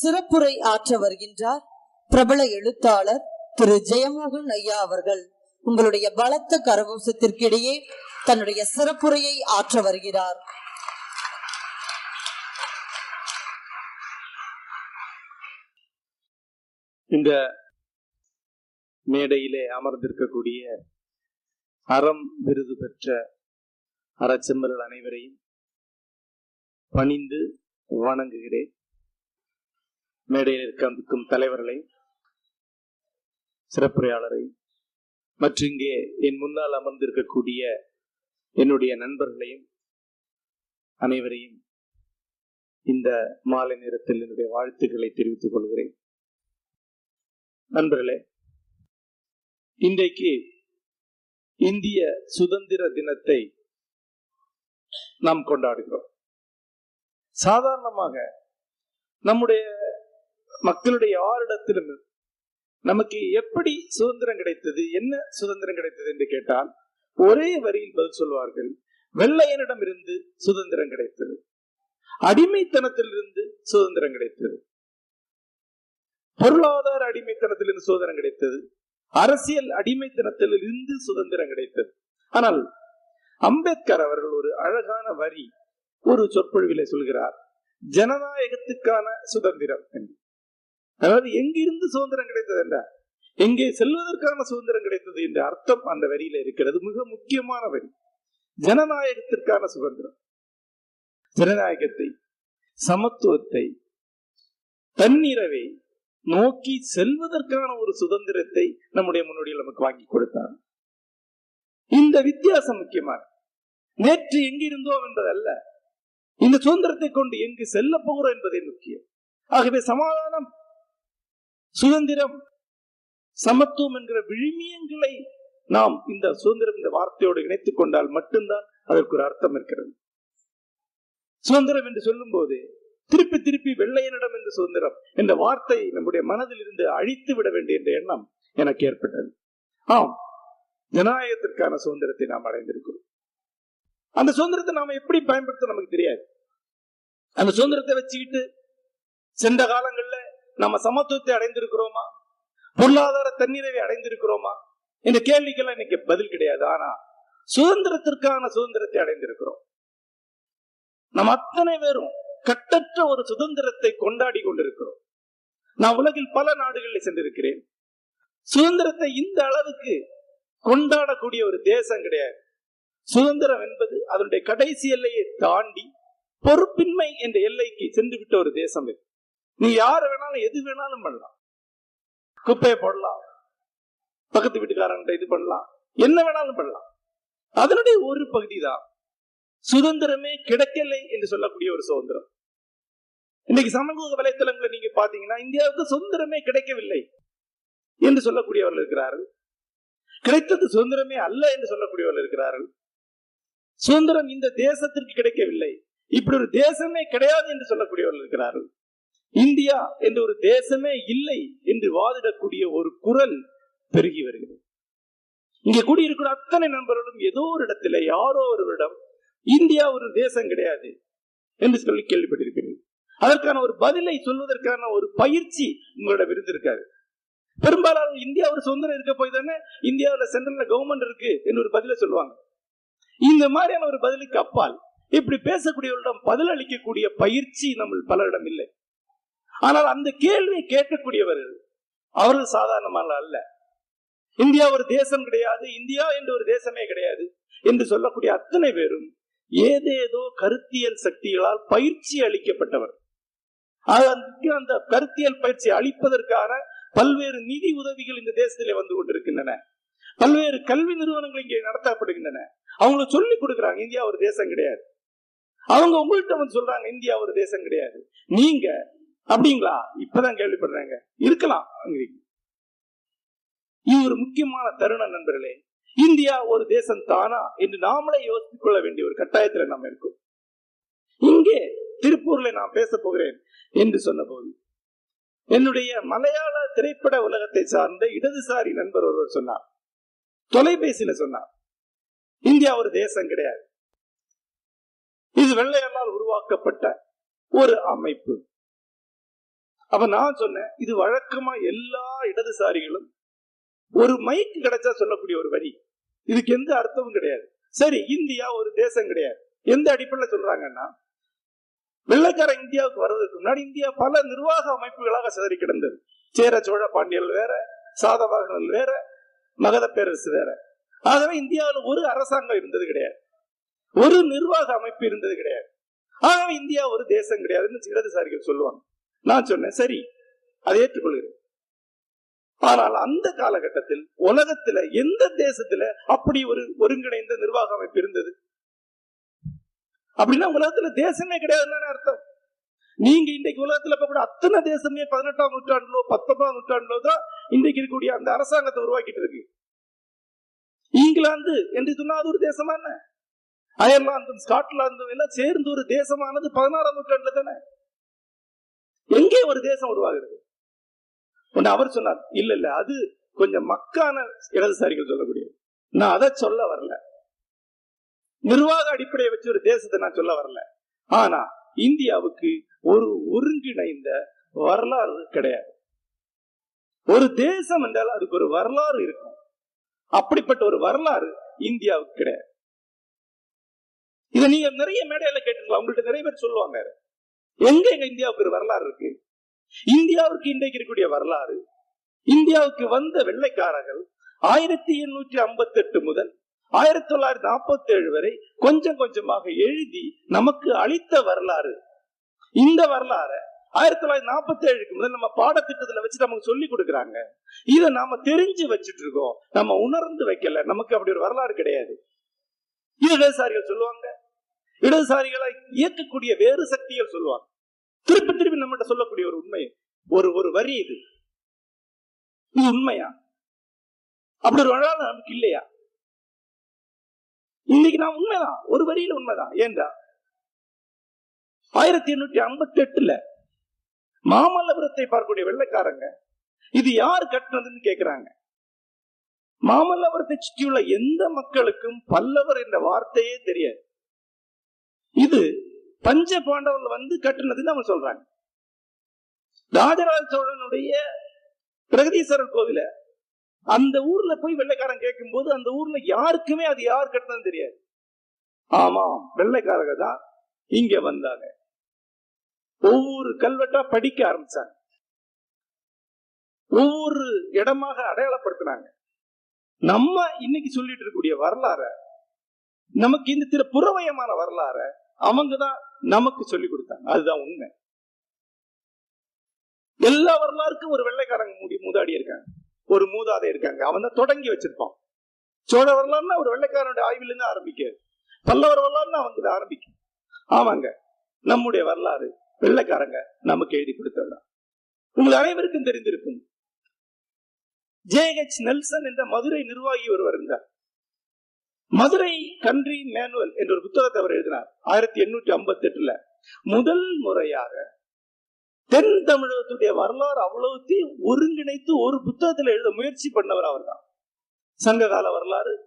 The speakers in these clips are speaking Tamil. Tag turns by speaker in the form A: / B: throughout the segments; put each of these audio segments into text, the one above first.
A: சிறப்புரை ஆற்ற வருகின்றார் பிரபல எழுத்தாளர் திரு ஜெயமோகன் ஐயா அவர்கள். உங்களுடைய பலத்த கரகோசத்திற்கிடையே தன்னுடைய சிறப்புரையை ஆற்ற வருகிறார்.
B: இந்த மேடையிலே அமர்ந்திருக்கக்கூடிய அறம் விருது பெற்ற அறச்செம்மர்கள் அனைவரையும் பணிந்து வணங்குகிறேன். மேடையில் இருக்கின்ற தலைவர்களை சிறப்புரையாளரை மற்றும் இங்கே என் முன்னால் அமர்ந்திருக்கக்கூடிய என்னுடைய நண்பர்களையும் அனைவரையும் இந்த மாலை நேரத்தில் என்னுடைய வாழ்த்துக்களை தெரிவித்துக் கொள்கிறேன். நண்பர்களே இன்றைக்கு இந்திய சுதந்திர தினத்தை நாம் கொண்டாடுகிறோம். சாதாரணமாக நம்முடைய மக்களுடைய யாரிடத்திலும் நமக்கு எப்படி சுதந்திரம் கிடைத்தது? என்ன சுதந்திரம் கிடைத்தது என்று கேட்டால் ஒரே வரியில் பதில் சொல்வார்கள். வெள்ளையனிடமிருந்து சுதந்திரம் கிடைத்தது. அடிமைத்தனத்திலிருந்து சுதந்திரம் கிடைத்தது. பொருளாதார அடிமைத்தனத்திலிருந்து சுதந்திரம் கிடைத்தது. அரசியல் அடிமைத்தனத்தில் இருந்து சுதந்திரம் கிடைத்தது. ஆனால் அம்பேத்கர் அவர்கள் ஒரு அழகான வரி ஒரு சொற்பொழிவிலே சொல்கிறார். ஜனநாயகத்துக்கான சுதந்திரம் என்று. அதாவது எங்கிருந்து சுதந்திரம் கிடைத்தது என்ற எங்கே செல்வதற்கான சுதந்திரம் கிடைத்தது என்ற அர்த்தம் அந்த வரியில இருக்கிறது. மிக முக்கியமான வரி. ஜனநாயகத்திற்கான சுதந்திரம். ஜனநாயகத்தை சமத்துவத்தை தன்னிறவை நோக்கி செல்வதற்கான ஒரு சுதந்திரத்தை நம்முடைய முன்னோடிகள் நமக்கு வாங்கி கொடுத்தார் இந்த வித்தியாசம் முக்கியமான நேற்று எங்கிருந்தோம் என்பதல்ல. இந்த சுதந்திரத்தை கொண்டு எங்கு செல்ல போகிறோம் என்பதே முக்கியம். ஆகவே சமாதானம் சுதந்திரம் சமத்துவம் என்கிற விழுமியங்களை நாம் இந்த சுதந்திரம் இந்த வார்த்தையோடு இணைத்துக் கொண்டால் மட்டும்தான் அதற்கு ஒரு அர்த்தம் இருக்கிறது. சுதந்திரம் என்று சொல்லும் போது திருப்பி திருப்பி வெள்ளையனிடம் என்று சுதந்திரம் என்ற வார்த்தை நம்முடைய மனதில் இருந்து அழித்து விட வேண்டிய என்ற எண்ணம் எனக்கு ஏற்பட்டது. ஆம் ஜனநாயகத்திற்கான சுதந்திரத்தை நாம் அடைந்திருக்கிறோம். அந்த சுதந்திரத்தை நாம எப்படி பயன்படுத்த நமக்கு தெரியாது? அந்த சுதந்திரத்தை வச்சுக்கிட்டு சென்ற காலங்கள்ல நம்ம சமத்துவத்தை அடைந்திருக்கிறோமா? பொருளாதார தன்னிறைவை அடைந்திருக்கிறோமா? இந்த கேள்விக்கெல்லாம் இன்னைக்கு பதில் கிடையாது. ஆனா சுதந்திரத்திற்கான சுதந்திரத்தை அடைந்திருக்கிறோம். நம்ம அத்தனை பேரும் கட்டற்ற ஒரு சுதந்திரத்தை கொண்டாடி கொண்டிருக்கிறோம். நான் உலகில் பல நாடுகளில் சென்றிருக்கிறேன். சுதந்திரத்தை இந்த அளவுக்கு கொண்டாடக்கூடிய ஒரு தேசம் கிடையாது. சுதந்திரம் என்பது அதனுடைய கடைசி எல்லையை தாண்டி பொறுப்பின்மை என்ற எல்லைக்கு சென்றுவிட்ட ஒரு தேசம் இது. நீ யார் வேணாலும் எது வேணாலும் பண்ணலாம். குப்பையை போடலாம். பக்கத்து வீட்டுக்காரங்கிட்ட இது பண்ணலாம். என்ன வேணாலும் பண்ணலாம். அதனுடைய ஒரு பகுதி தான் சுதந்திரமே கிடைக்கலை என்று சொல்லக்கூடிய ஒரு சுதந்திரம். இன்னைக்கு சமூக வலைத்தளங்களை நீங்க பாத்தீங்கன்னா இந்தியாவுக்கு சுதந்திரமே கிடைக்கவில்லை என்று சொல்லக்கூடியவர்கள் இருக்கிறார்கள். கிடைத்தது சுதந்திரமே அல்ல என்று சொல்லக்கூடியவர்கள் இருக்கிறார்கள். சுதந்திரம் இந்த தேசத்திற்கு கிடைக்கவில்லை. இப்படி ஒரு தேசமே கிடையாது என்று சொல்லக்கூடியவர்கள் இருக்கிறார்கள். இந்தியா என்று ஒரு தேசமே இல்லை என்று வாதிடக்கூடிய ஒரு குரல் பெருகி வருகிறது. இங்கே கூடியிருக்கிற அத்தனை நண்பர்களும் ஏதோ ஒரு இடத்துல யாரோ ஒருவரிடம் இந்தியா ஒரு தேசம் கிடையாது என்று சொல்லி கேள்விப்பட்டிருக்கிறேன். அதற்கான ஒரு பதிலை சொல்வதற்கான ஒரு பயிற்சி உங்களிடம் இருந்திருக்காரு பெரும்பாலான இந்தியா ஒரு சுதந்திரம் இருக்க போய் தானே இந்தியாவில் சென்ட்ரல்ல கவர்மெண்ட் இருக்கு என்று ஒரு பதிலை சொல்லுவாங்க. இந்த மாதிரியான ஒரு பதிலுக்கு அப்பால் இப்படி பேசக்கூடியவர்களிடம் பதில் அளிக்கக்கூடிய பயிற்சி நம்ம பலரிடம் இல்லை. ஆனால் அந்த கேள்வியை கேட்கக்கூடியவர்கள் அவர்கள் சாதாரணமான அல்ல. இந்தியா ஒரு தேசம் கிடையாது இந்தியா என்று ஒரு தேசமே கிடையாது என்று சொல்லக்கூடிய அத்தனை பேரும் ஏதேதோ கருத்தியல் சக்திகளால் பயிற்சி அளிக்கப்பட்டவர். அந்த கருத்தியல் பயிற்சி அளிப்பதற்கான பல்வேறு நிதி உதவிகள் இந்த தேசத்திலே வந்து கொண்டிருக்கின்றன. பல்வேறு கல்வி நிறுவனங்கள் இங்கே நடத்தப்படுகின்றன. அவங்கள சொல்லி கொடுக்குறாங்க இந்தியா ஒரு தேசம் கிடையாது. அவங்க உங்கள்கிட்ட வந்து சொல்றாங்க இந்தியா ஒரு தேசம் கிடையாது. நீங்க அப்படிங்களா? இப்பதான் கேள்விப்படுறாங்க. இருக்கலாம் இது ஒரு முக்கியமான தருணம் நண்பர்களே. இந்தியா ஒரு தேசம் தானா என்று நாமளே யோசித்துக் கொள்ள வேண்டிய ஒரு கட்டாயத்துல நாம் இருக்கோம். இங்கே திருப்பூர்ல நான் பேச போகிறேன் என்று சொன்ன போது என்னுடைய மலையாள திரைப்பட உலகத்தை சார்ந்த இடதுசாரி நண்பர் ஒருவர் சொன்னார். தொலைபேசியில சொன்னார். இந்தியா ஒரு தேசம் கிடையாது. இது வெள்ளையனால் உருவாக்கப்பட்ட ஒரு அமைப்பு. அப்ப நான் சொன்னேன் இது வழக்கமா எல்லா இடதுசாரிகளும் ஒரு மைக்கு கிடைச்சா சொல்லக்கூடிய ஒரு வரி. இதுக்கு எந்த அர்த்தமும் கிடையாது. சரி இந்தியா ஒரு தேசம் கிடையாது. எந்த அடிப்படையில் சொல்றாங்கன்னா வெள்ளைக்கார இந்தியாவுக்கு வருவதற்கு முன்னாடி இந்தியா பல நிர்வாக அமைப்புகளாக சிதறி கிடந்தது. சேர சோழ பாண்டியர்கள் வேற சாதவாகனர்கள் வேற மகத பேரரசு வேற. ஆகவே இந்தியாவில் ஒரு அரசாங்கம் இருந்தது கிடையாது. ஒரு நிர்வாக அமைப்பு இருந்தது கிடையாது. ஆகவே இந்தியா ஒரு தேசம் கிடையாதுன்னு இடதுசாரிகள் சொல்லுவாங்க. நான் சொன்னேன் சரி அதை ஏற்றுக்கொள்கிறேன். ஆனால் அந்த காலகட்டத்தில் உலகத்துல எந்த தேசத்துல அப்படி ஒரு ஒருங்கிணைந்த நிர்வாக அமைப்பு இருந்தது? அப்படின்னா உலகத்துல தேசமே கிடையாதுன்னு அர்த்தம். நீங்க இன்றைக்கு உலகத்துல இப்ப கூட அத்தனை தேசமே பதினெட்டாம் நூற்றாண்டுலோ பத்தொன்பதாம் நூற்றாண்டுலோ தான் இன்றைக்கு இருக்கக்கூடிய அந்த அரசாங்கத்தை உருவாக்கிட்டு இருக்கு. இங்கிலாந்து என்று சொன்னா அது ஒரு தேசமா என்ன? அயர்லாந்தும் ஸ்காட்லாந்தும் எல்லாம் சேர்ந்து ஒரு தேசமானது பதினாறாம் நூற்றாண்டுல தானே? எங்கே ஒரு தேசம் உருவாகிறது? ஒன்று அவர் சொன்னார் இல்ல இல்ல அது கொஞ்சம் மக்கான இடதுசாரிகள் சொல்லக்கூடிய நான் அதை சொல்ல வரல. நிர்வாக அடிப்படையை வச்சு ஒரு தேசத்தை நான் சொல்ல வரல. ஆனா இந்தியாவுக்கு ஒரு ஒருங்கிணைந்த வரலாறு கிடையாது. ஒரு தேசம் என்றால் அதுக்கு ஒரு வரலாறு இருக்கும். அப்படிப்பட்ட ஒரு வரலாறு இந்தியாவுக்கு கிடையாது. இதை நீங்க நிறைய மேடையில கேட்டுக்கலாம் உங்கள்கிட்ட நிறைய பேர் சொல்லுவாங்க. எங்க எங்க இந்தியாவுக்கு ஒரு வரலாறு இருக்கு? இந்தியாவுக்கு இன்றைக்கு இருக்கக்கூடிய வரலாறு இந்தியாவுக்கு வந்த வெள்ளைக்காரர்கள் ஆயிரத்தி எண்ணூற்றி ஐம்பத்தி எட்டு முதல் ஆயிரத்தி தொள்ளாயிரத்தி நாற்பத்தி ஏழு வரை கொஞ்சம் கொஞ்சமாக எழுதி நமக்கு அளித்த வரலாறு. இந்த வரலாறு ஆயிரத்தி தொள்ளாயிரத்தி நாற்பத்தி ஏழுக்கு முதல் நம்ம பாடத்திட்டத்துல வச்சு நமக்கு சொல்லி கொடுக்குறாங்க. இதை நாம தெரிஞ்சு வச்சுட்டு இருக்கோம். நம்ம உணர்ந்து வைக்கல. நமக்கு அப்படி ஒரு வரலாறு கிடையாது. இது விவசாயிகள் சொல்லுவாங்க. இடதுசாரிகளை இயக்கக்கூடிய வேறு சக்திகள் சொல்லுவாங்க. திருப்பி திருப்பி நம்மகிட்ட சொல்லக்கூடிய ஒரு உண்மை ஒரு ஒரு வரி இது. இது உண்மையா? அப்படி ஒரு வரலாறு நமக்கு இல்லையா? இன்னைக்கு நான் உண்மைதான். ஒரு வரியில உண்மைதான். ஏண்டா? ஆயிரத்தி எண்ணூற்றி ஐம்பத்தி எட்டுல மாமல்லபுரத்தை பார்க்கக்கூடிய வெள்ளைக்காரங்க இது யார் கட்டினதுன்னு கேக்குறாங்க. மாமல்லபுரத்தை சுற்றியுள்ள எந்த மக்களுக்கும் பல்லவர் என்ற வார்த்தையே தெரியாது. இது பஞ்ச பாண்டவர்கள் வந்து கட்டினதுன்னு அவங்க சொல்றாங்க. ராஜராஜ சோழனுடைய பிரகதீஸ்வரர் கோவில அந்த ஊர்ல போய் வெள்ளைக்காரன் கேட்கும் போது அந்த ஊர்ல யாருக்குமே அது யார் கட்டினது தெரியாது. ஆமா வெள்ளைக்காரங்க தான் இங்க வந்தாங்க. ஒவ்வொரு கல்வெட்டா படிக்க ஆரம்பிச்சாங்க. ஒவ்வொரு இடமாக அடையாளப்படுத்தினாங்க. நம்ம இன்னைக்கு சொல்லிட்டு இருக்கக்கூடிய வரலாற நமக்கு இந்த திரு புறவயமான வரலாற அவங்க தான் நமக்கு சொல்லி கொடுத்தாங்க. அதுதான் உண்மை. எல்லா வரலாறுக்கும் ஒரு வெள்ளைக்காரங்க மூடி மூதாடி இருக்காங்க. ஒரு மூதாதை இருக்காங்க. அவன் தான் தொடங்கி வச்சிருப்பான். சோழ வரலாறுனா ஒரு வெள்ளைக்காரனுடைய ஆய்விலிருந்து ஆரம்பிக்காது. பல்லவர் வரலாறுனா அவங்க இதை ஆரம்பிக்கும். ஆமாங்க. நம்முடைய வரலாறு வெள்ளைக்காரங்க நமக்கு எழுதி கொடுத்ததுதான். உங்கள் அனைவருக்கும் தெரிந்திருக்கும். ஜே ஹெச் நெல்சன் என்ற மதுரை நிர்வாகி ஒருவர் இருந்தார். மதுரை கண்ட்ரி மேனுவல் என்ற ஒரு புத்தகத்தை அவர் எழுதினார். ஆயிரத்தி எண்ணூற்றி ஐம்பத்தி எட்டுல முதல் முறையாக தென் தமிழகத்துடைய வரலாறு அவ்வளவுத்தையும் ஒருங்கிணைத்து ஒரு புத்தகத்துல எழுத முயற்சி பண்ணவர் அவர்தான். சங்ககால வரலாறு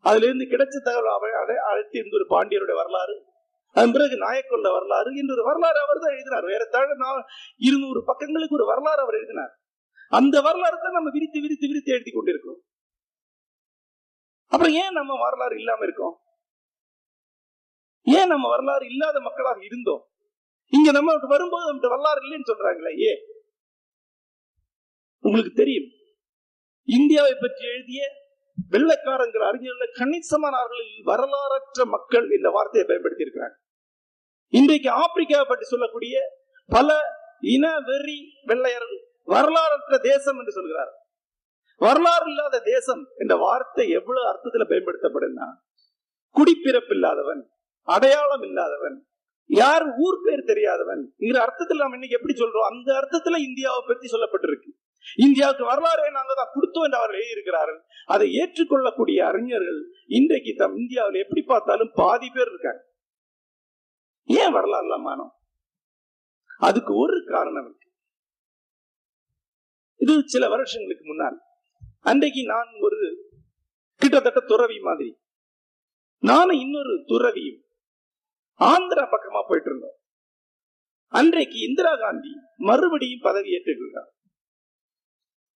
B: அதுல இருந்து கிடைச்ச தகவல் அவ- அழைத்து இருந்த ஒரு பாண்டியருடைய வரலாறு அதன் பிறகு நாயக்கொண்ட வரலாறு என்ற ஒரு வரலாறு அவர் தான் எழுதினார். வேற தாழ நான் இருநூறு பக்கங்களுக்கு ஒரு வரலாறு அவர் எழுதினார். அந்த வரலாறு தான் நம்ம விரித்து விரித்து விரித்து எழுதி கொண்டிருக்கிறோம். அப்புறம் ஏன் நம்ம வரலாறு இல்லாம இருக்கோம்? ஏன் நம்ம வரலாறு இல்லாத மக்களாக இருந்தோம்? இங்க நம்ம வரும்போது நம்ம வரலாறு இல்லைன்னு சொல்றாங்களே ஏ உங்களுக்கு தெரியும். இந்தியாவை பற்றி எழுதிய வெள்ளைக்காரங்கிற அறிஞர்கள் கணிசமானவர்களில் வரலாறற்ற மக்கள் இந்த வார்த்தையை பயன்படுத்தி இருக்கிறாங்க இன்றைக்கு ஆப்பிரிக்காவை பற்றி சொல்லக்கூடிய பல இன வெறி வெள்ளையர்கள் வரலாறற்ற தேசம் என்று சொல்கிறார்கள். வரலாறு இல்லாத தேசம் என்ற வார்த்தை எவ்வளவு அர்த்தத்துல பயன்படுத்தப்படும்னா குடிப்பிறப்பு இல்லாதவன் அடையாளம் இல்லாதவன் யார் ஊர் பேர் தெரியாதவன் இங்கிற அர்த்தத்தில் நம்ம இன்னைக்கு எப்படி சொல்றோம்? அந்த அர்த்தத்துல இந்தியாவை பற்றி சொல்லப்பட்டிருக்கு. இந்தியாவுக்கு வரலாறு நாங்கள் தான் கொடுத்தோம் என்று அவர்கள் எழுதியிருக்கிறார்கள். அதை ஏற்றுக்கொள்ளக்கூடிய அறிஞர்கள் இன்றைக்கு தம் இந்தியாவில் எப்படி பார்த்தாலும் பாதி பேர் இருக்காங்க. ஏன் வரலாறு இல்லாமானோம் அதுக்கு ஒரு காரணம் இருக்கு. இது சில வருஷங்களுக்கு முன்னால் அன்றைக்கு நான் ஒரு கிட்டத்தட்ட துறவி மாதிரி. நானும் இன்னொரு துறவியும் ஆந்திரா பக்கமா போயிட்டு இருந்தோம் அன்றைக்கு இந்திரா காந்தி மறுபடியும் பதவி ஏற்றிருக்கிறார்.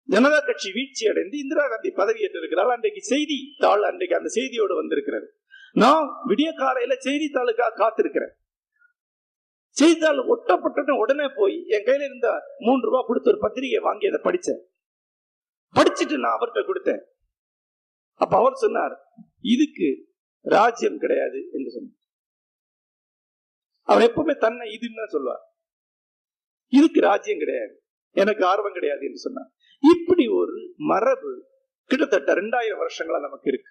B: ஜனதா கட்சி வீழ்ச்சி அடைந்து இந்திரா காந்தி பதவியேற்றிருக்கிறார் அன்றைக்கு செய்தி தாள் அன்றைக்கு அந்த செய்தியோடு வந்திருக்கிறது. நான் விடிய காலையில செய்தித்தாளுக்காக காத்திருக்கிறேன். செய்தித்தாள் ஒட்டப்பட்ட உடனே போய் என் கையில இருந்த மூன்று ரூபாய் கொடுத்து ஒரு பத்திரிகை வாங்கி அதை படிச்சேன் படிச்சுட்டு நான் அவர்கிட்ட கொடுத்தேன். அப்ப அவர் சொன்னார் இதுக்கு ராஜ்யம் கிடையாது என்று சொன்னார். அவர் எப்பவுமே தன்னை இதுன்னு தான் சொல்லுவார். இதுக்கு ராஜ்யம் கிடையாது எனக்கு ஆர்வம் கிடையாது என்று சொன்னார். இப்படி ஒரு மரபு கிட்டத்தட்ட ரெண்டாயிரம் வருஷங்களா நமக்கு இருக்கு.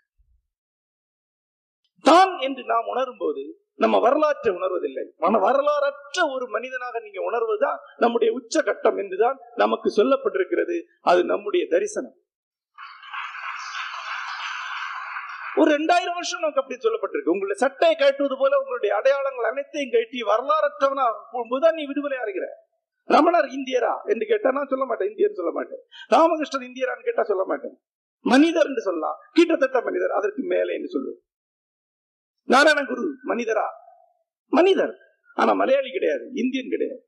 B: தான் என்று நாம் உணரும் போது நம்ம வரலாற்றை உணர்வதில்லை. மன வரலாறற்ற ஒரு மனிதனாக நீங்க உணர்வதுதான் நம்முடைய உச்ச கட்டம் என்றுதான் நமக்கு சொல்லப்பட்டிருக்கிறது. அது நம்முடைய தரிசனம். ஒரு ரெண்டாயிரம் வருஷம் நமக்கு அப்படி சொல்லப்பட்டிருக்கு. உங்களுடைய சட்டையை கட்டுவது போல உங்களுடைய அடையாளங்கள் அனைத்தையும் கட்டி வரலாறற்றவனா போகும்போதுதான் நீ விடுதலை அடைகிற ரமணர் இந்தியரா என்று கேட்டா நான் சொல்ல மாட்டேன் இந்தியர் சொல்ல மாட்டேன். ராமகிருஷ்ணன் இந்தியரான்னு கேட்டா சொல்ல மாட்டேன். மனிதர் என்று சொல்லலாம். கிட்டத்தட்ட மனிதர் அதற்கு மேலே என்று சொல்லுவேன் நாராயண குரு மனிதரா? மனிதர். ஆனா மலையாளி கிடையாது இந்தியன் கிடையாது.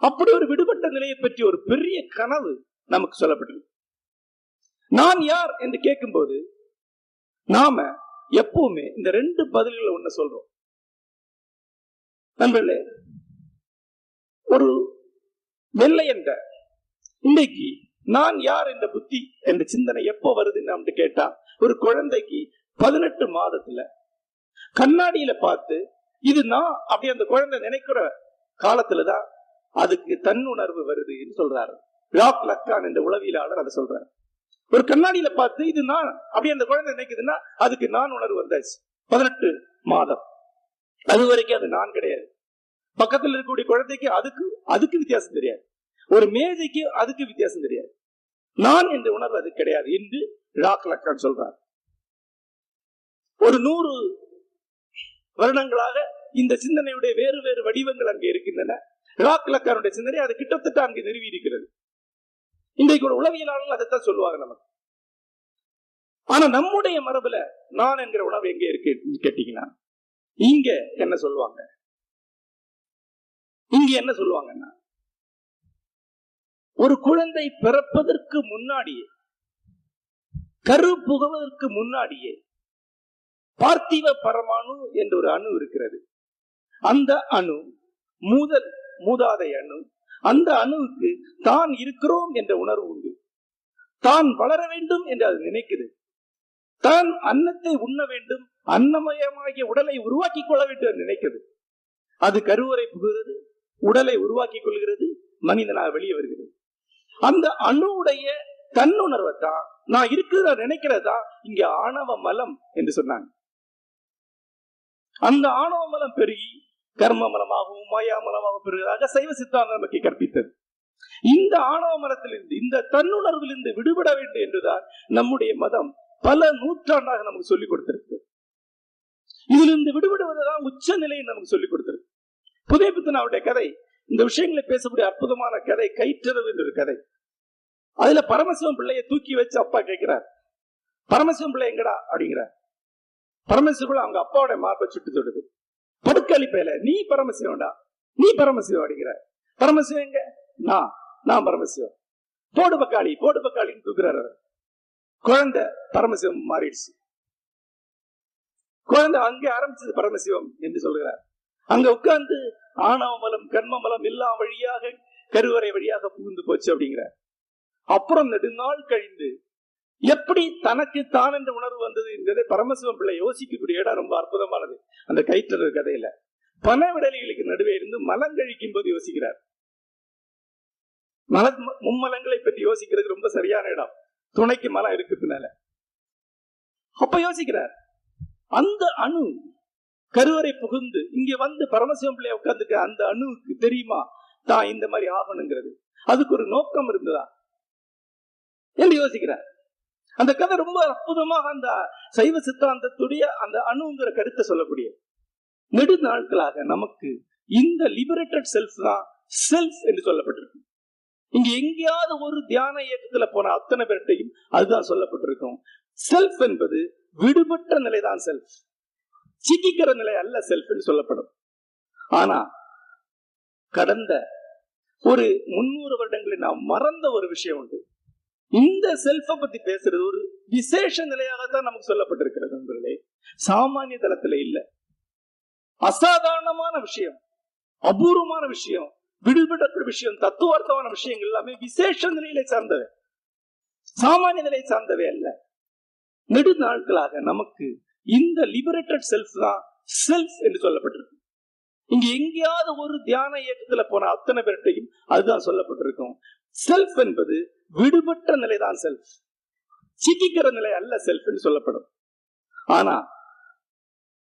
B: அப்படி ஒரு விடுபட்ட நிலையை பற்றி ஒரு பெரிய கனவு நமக்கு சொல்லப்பட்டது நான் யார் என்று கேட்கும்போது நாம எப்பவுமே இந்த ரெண்டு பதில்களை ஒண்ணு சொல்றோம். நண்பர்களே ஒரு வெள்ளை என்ற இன்னைக்கு நான் யார் என்ற புத்தி என்ற சிந்தனை எப்போ வருதுன்னு கேட்டா ஒரு குழந்தைக்கு பதினெட்டு மாதத்துல கண்ணாடியில பார்த்து இது நான் அப்படி அந்த குழந்தை நினைக்கிற காலத்துலதான் அதுக்கு தன்னுணர்வு வருதுன்னு சொல்றாரு. லாக் லக்கான் என்ற உளவியலாளர் அதை சொல்றாரு. ஒரு கண்ணாடியில பார்த்து இது நான் அப்படி அந்த குழந்தை நினைக்குதுன்னா அதுக்கு நான் உணர்வு வந்தாச்சு. பதினெட்டு மாதம். அது வரைக்கும் அது நான் கிடையாது. பக்கத்துல இருக்கக்கூடிய குழந்தைக்கு அதுக்கு அதுக்கு வித்தியாசம் தெரியாது. ஒரு மேதைக்கு அதுக்கு வித்தியாசம் தெரியாது. நான் என்ற உணர்வு அது கிடையாது என்று லாக் லக்கான் சொல்றார். ஒரு நூறு வருடங்களாக இந்த சிந்தனையுடைய வேறு வேறு வடிவங்கள் அங்கே இருக்கின்றன. ராக்லக்காருடைய சிந்தனை அது கிட்டத்தட்ட அங்கே நிறுவி இருக்கிறது. இன்றைக்கு ஒரு உளவியலாளர்கள் அதைத்தான் சொல்லுவாங்க நமக்கு. ஆனா நம்முடைய மரபுல நான் என்கிற உணவு எங்க இருக்கு கேட்டீங்கன்னா இங்க என்ன சொல்லுவாங்க? இங்க என்ன சொல்லுவாங்கன்னா ஒரு குழந்தை பிறப்பதற்கு முன்னாடியே கரு புகுவதற்கு முன்னாடியே பார்த்திவ பரமாணு என்ற ஒரு அணு இருக்கிறது. அந்த அணு மூதல் மூதாதை அணு அந்த அணுவுக்கு தான் இருக்கிறோம் என்ற உணர்வு உண்டு. தான் வளர வேண்டும் என்று அது நினைக்குது. தான் அன்னத்தை உண்ண வேண்டும் அன்னமயமாகிய உடலை உருவாக்கி கொள்ள வேண்டும் என்று நினைக்குது. அது கருவறை புகுகிறது உடலை உருவாக்கி கொள்கிறது மனிதனாக வெளியே வருகிறது. அந்த அணுவுடைய தன்னுணர்வை தான் நான் இருக்கிறத நினைக்கிறதா இங்க ஆணவ மலம் என்று சொன்னாங்க. அந்த ஆணவ மலம் பெருகி கர்ம மலமாகவும் மாயா மலமாகவும் பெறுவதாக சைவ சித்தாந்தம் நமக்கு கற்பித்தது. இந்த ஆணவ மலத்திலிருந்து இந்த தன்னுணர்விலிருந்து விடுபட வேண்டும் என்றுதான் நம்முடைய மதம் பல நூற்றாண்டாக நமக்கு சொல்லிக் கொடுத்திருக்கு. இதிலிருந்து விடுபடுவதுதான் உச்ச நிலையை நமக்கு சொல்லிக் கொடுத்திருக்கு. புதிய பித்தனாவுடைய கதை இந்த விஷயங்களை பேசக்கூடிய அற்புதமான கதை கயிற்றவு என்ற ஒரு கதை. அதுல பரமசிவம் பிள்ளையை தூக்கி வச்சு அப்பா கேட்கிறார் பரமசிவம் பிள்ளை எங்கடா? அப்படிங்கிறார். பரமசிவம் அவங்க அப்பாவோட மார்பை சுட்டு தொடுது. படுக்கலி நீ பரமசிவம்டா நீ பரமசிவம் அடிக்கிற. பரமசிவம் எங்க? நான் நான் பரமசிவம். போடு பக்காளி போடு பக்காளின்னு தூக்குறாரு குழந்தை பரமசிவம் மாறிடுச்சு. குழந்தை அங்கே ஆரம்பிச்சது பரமசிவம் என்று சொல்கிறார். அங்க உட்கார்ந்து ஆணவமலம் கர்மமலம் எல்லாம் வழியாக கருவறை வழியாக புகுந்து போச்சு அப்படிங்கிறார். அப்புறம் நெடுநாள் கழிந்து எப்படி தனக்கு தான் என்ற உணர்வு வந்தது என்பதை பரமசிவம் பிள்ளை யோசிக்கக்கூடிய இடம் ரொம்ப அற்புதமானது. அந்த கயிற்று கதையில. பண விடலிகளுக்கு நடுவே இருந்து மலம் கழிக்கும் போது யோசிக்கிறார். மல மும்மலங்களை பற்றி யோசிக்கிறது ரொம்ப சரியான இடம். துணைக்கு மலம் இருக்கு பின்னால. அப்ப யோசிக்கிறார். அந்த அணு கருவறை புகுந்து இங்க வந்து பரமசிவம் பிள்ளைய உட்காந்துக்க அந்த அணுவுக்கு தெரியுமா? தான் இந்த மாதிரி ஆகணுங்கிறது. அதுக்கு ஒரு நோக்கம் இருந்ததா? என்று யோசிக்கிறார். அந்த கதை ரொம்ப அற்புதமாக அந்த சைவ சித்தாந்தத்துடைய அந்த அணுங்கிற கருத்தை சொல்லக்கூடிய நெடு நாட்களாக நமக்கு இந்த லிபரேட்டட் செல்ஃப் தான் செல்ஃப் என்று சொல்லப்பட்டிருக்கு. இங்க எங்கேயாவது ஒரு தியான இயக்கத்துல போன அத்தனை பேர்ட்டையும் அதுதான் சொல்லப்பட்டிருக்கும். செல்ஃப் என்பது விடுபட்ட நிலைதான் செல்ஃப் சிக்கிக்கிற நிலை அல்ல செல்ஃப் என்று சொல்லப்படும். ஆனா கடந்த ஒரு முன்னூறு வருடங்களை நாம் மறந்த ஒரு விஷயம் உண்டு. இந்த செல்ஃபை பத்தி பேசுறது ஒரு விசேஷ நிலையாகத்தான் நமக்கு சொல்லப்பட்டிருக்கிறது நண்பர்களே. சாமானிய தளத்துல இல்ல. அசாதாரணமான விஷயம் அபூர்வமான விஷயம் விடுபடக்கூடிய விஷயம் தத்துவார்த்தமான விஷயங்கள் எல்லாமே விசேஷ நிலையில சார்ந்தவை. சாமானிய நிலையை சார்ந்தவை அல்ல. நெடுநாட்களாக நமக்கு இந்த லிபரேட்டட் செல்ஃப் தான் செல்ஃப் என்று சொல்லப்பட்டிருக்கு. இங்க எங்கேயாவது ஒரு தியான இயக்கத்துல போன அத்தனை பேர்கிட்டையும் அதுதான் சொல்லப்பட்டிருக்கும். செல்ஃப் என்பது விடுபட்ட நிலைதான் செல்ஃப் சிக்கிக்கிற நிலை அல்ல செல்ஃப் என்று சொல்லப்படும். ஆனா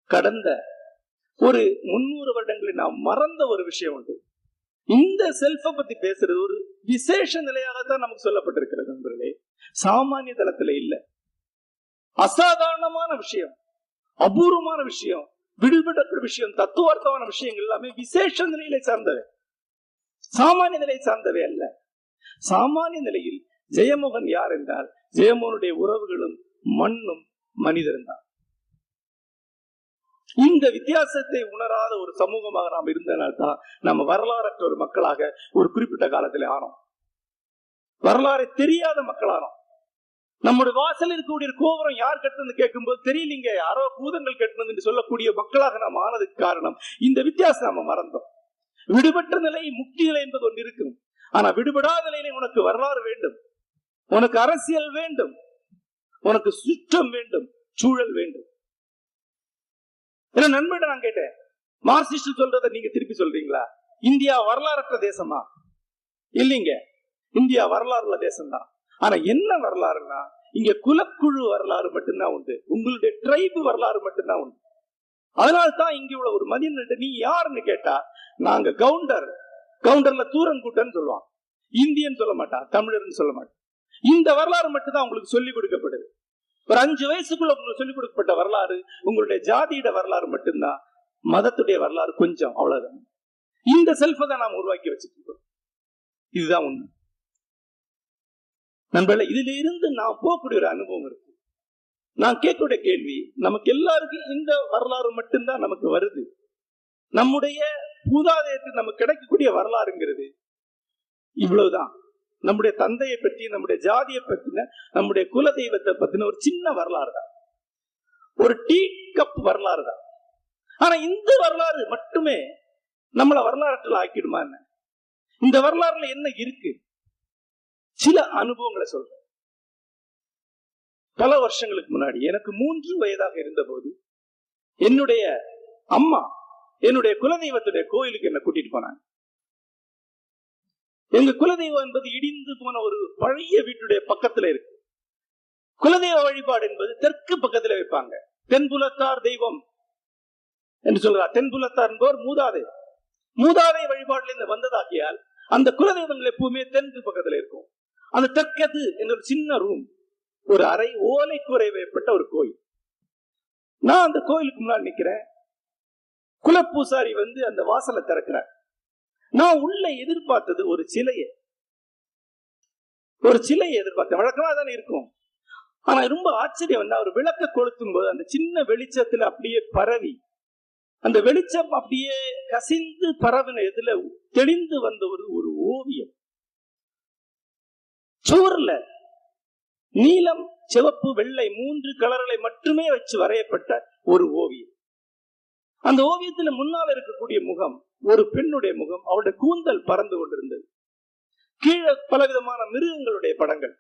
B: கடந்த ஒரு முன்னூறு வருடங்களில் நாம் மறந்த ஒரு விஷயம் உண்டு. இந்த செல்ஃபை பத்தி பேசுறது ஒரு விசேஷ நிலையாகத்தான் நமக்கு சொல்லப்பட்டிருக்கிறது நண்பர்களே. சாமானிய தளத்துல இல்ல. அசாதாரணமான விஷயம் அபூர்வமான விஷயம் விடுபட்ட விஷயம் தத்துவார்த்தமான விஷயங்கள் எல்லாமே விசேஷ நிலையில சார்ந்தவை. சாமானிய நிலையை சார்ந்தவை அல்ல. சாமானிய நிலையில் ஜெயமோகன் யார் என்றால் ஜெயமோகனுடைய உறவுகளும் மண்ணும் மனிதரும் தான் இந்த வித்தியாசத்தை உணராத ஒரு சமூகமாக நாம் இருந்தனால்தான் நம்ம வரலாறற்ற ஒரு மக்களாக ஒரு குறிப்பிட்ட காலத்தில் ஆனோம். வரலாறை தெரியாத மக்களானோம். நம்முடைய வாசல் இருக்கக்கூடிய கோபுரம் யார் கட்டுனது கேட்கும்போது தெரியலீங்க யாரோ பூதங்கள் கட்டுனது என்று சொல்லக்கூடிய மக்களாக நாம் ஆனதுக்கு காரணம் இந்த வித்தியாசம். நம்ம மறந்தோம். விடுபட்ட நிலை முக்தி நிலை என்பது ஒன்று இருக்கும் ஆனா விடுபடாத நிலையில உனக்கு வரலாறு வேண்டும். உனக்கு அரசியல் வேண்டும். உனக்கு சுற்றம் வேண்டும். சூழல் வேண்டும். ஏன்னா நான் கேட்டேன். மார்க்சிஸ்ட் சொல்றதை நீங்க திருப்பி சொல்றீங்களா? இந்தியா வரலாறற்ற தேசமா? இல்லைங்க. இந்தியா வரலாறுல தேசம்தான். ஆனா என்ன வரலாறுன்னா இங்க குலக்குழு வரலாறு மட்டும்தான் உண்டு. உங்களுடைய ட்ரைபு வரலாறு மட்டும்தான் உண்டு. அதனால தான் இங்க உள்ள ஒரு மனிதன் நீ யாருன்னு கேட்டா நாங்க கவுண்டர். கவுண்டர்ல தூரன் கூட்டன்னு சொல்லுவான். இந்தியன் சொல்ல மாட்டான் தமிழர்னு சொல்ல மாட்டான். இந்த வரலாறு மட்டும்தான் உங்களுக்கு சொல்லிக் கொடுக்கப்படுது. ஒரு அஞ்சு வயசுக்குள்ள உங்களுக்கு சொல்லிக் கொடுக்கப்பட்ட வரலாறு உங்களுடைய ஜாதியிட வரலாறு மட்டும்தான் மதத்துடைய வரலாறு கொஞ்சம் அவ்வளவுதான். இந்த செல்ஃபை தான் நாம் உருவாக்கி வச்சுருக்கோம் இதுதான் உண்மை. நண்பர்களே இதுல இருந்து நான் போகக்கூடிய ஒரு அனுபவம் இருக்கு. நான் கேட்கக்கூடிய கேள்வி நமக்கு எல்லாருக்கும் இந்த வரலாறு மட்டும்தான் நமக்கு வருது. நம்முடைய பூதாதயத்தில் நமக்கு கிடைக்கக்கூடிய வரலாறுங்கிறது இவ்வளவுதான். நம்முடைய தந்தையை பற்றி நம்முடைய ஜாதியை பத்தின நம்முடைய குல தெய்வத்தை பத்தின ஒரு சின்ன வரலாறு தான் ஒரு டீ கப் வரலாறு தான் ஆனா இந்த வரலாறு மட்டுமே நம்மள வரலாற்றில் ஆக்கிடுமா என்ன? இந்த வரலாறுல என்ன இருக்கு? சில அனுபவங்களை சொல்றேன். பல வருஷங்களுக்கு முன்னாடி எனக்கு மூன்று வயதாக இருந்தபோது என்னுடைய அம்மா என்னுடைய குலதெய்வத்துடைய கோயிலுக்கு என்ன கூட்டிட்டு போனாங்க. எங்க குலதெய்வம் என்பது இடிந்து போன ஒரு பழைய வீட்டுடைய பக்கத்துல இருக்கு. குலதெய்வ வழிபாடு என்பது தெற்கு பக்கத்துல வைப்பாங்க. தென்புலத்தார் தெய்வம் என்று சொல்றார் தென்புலத்தார் என்பவர் மூதாதை. மூதாதை வழிபாடுல இருந்து வந்ததாகியால் அந்த குலதெய்வங்கள் எப்பவுமே தெற்கு பக்கத்துல இருக்கும். அந்த தெற்கது என்ற சின்ன ரூம் ஒரு அறை ஓலை கூரை வைப்பட்ட ஒரு கோயில். நான் அந்த கோயிலுக்கு முன்னாடி நிக்கிறேன். குலப்பூசாரி வந்து அந்த வாசலை திறக்கிறார். நான் உள்ள எதிர்பார்த்தது ஒரு சிலையை. ஒரு சிலையை எதிர்பார்த்தேன். வழக்கமாக தானே இருக்கும். ஆனா ரொம்ப ஆச்சரியம் என்ன? அவர் விளக்க கொளுத்தும் போது அந்த சின்ன வெளிச்சத்துல அப்படியே பரவி அந்த வெளிச்சம் அப்படியே கசிந்து பரவின இதுல தெளிந்து வந்த ஒரு ஒரு ஓவியம். சுவர்ல நீலம் சிவப்பு வெள்ளை மூன்று கலர்களை மட்டுமே வச்சு வரையப்பட்ட ஒரு ஓவியம். அந்த ஓவியத்துல முன்னால் இருக்கக்கூடிய முகம் ஒரு பெண்ணுடைய முகம் அவருடைய கூந்தல் பறந்து கொண்டிருந்தது. கீழே பலவிதமான மிருகங்களுடைய படங்கள்.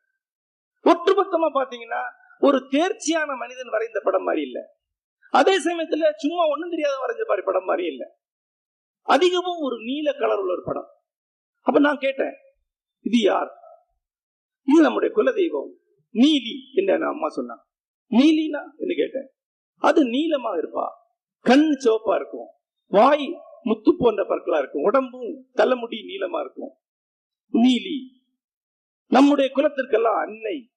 B: ஒட்டுமொத்தமா பாத்தீங்கன்னா ஒரு தேர்ச்சியான மனிதன் வரைந்த படம் மாதிரி இல்ல. அதே சமயத்துல சும்மா ஒண்ணும் தெரியாத வரைஞ்ச மாதிரி படம் மாதிரி இல்ல. அதிகமும் ஒரு நீல கலர் உள்ள ஒரு படம். அப்ப நான் கேட்டேன் இது யார்? இது நம்முடைய குலதெய்வம். நீலி என்று அம்மா சொன்னாங்க. நீலினா? என்று கேட்டேன். அது நீளமா இருப்பா? கண் சிவப்பா இருக்கும். வாய் முத்து போன்ற பற்களா இருக்கும். உடம்பும் தலைமுடி நீளமா இருக்கும். நீலி. நம்முடைய குலத்திற்கெல்லாம் அன்னை.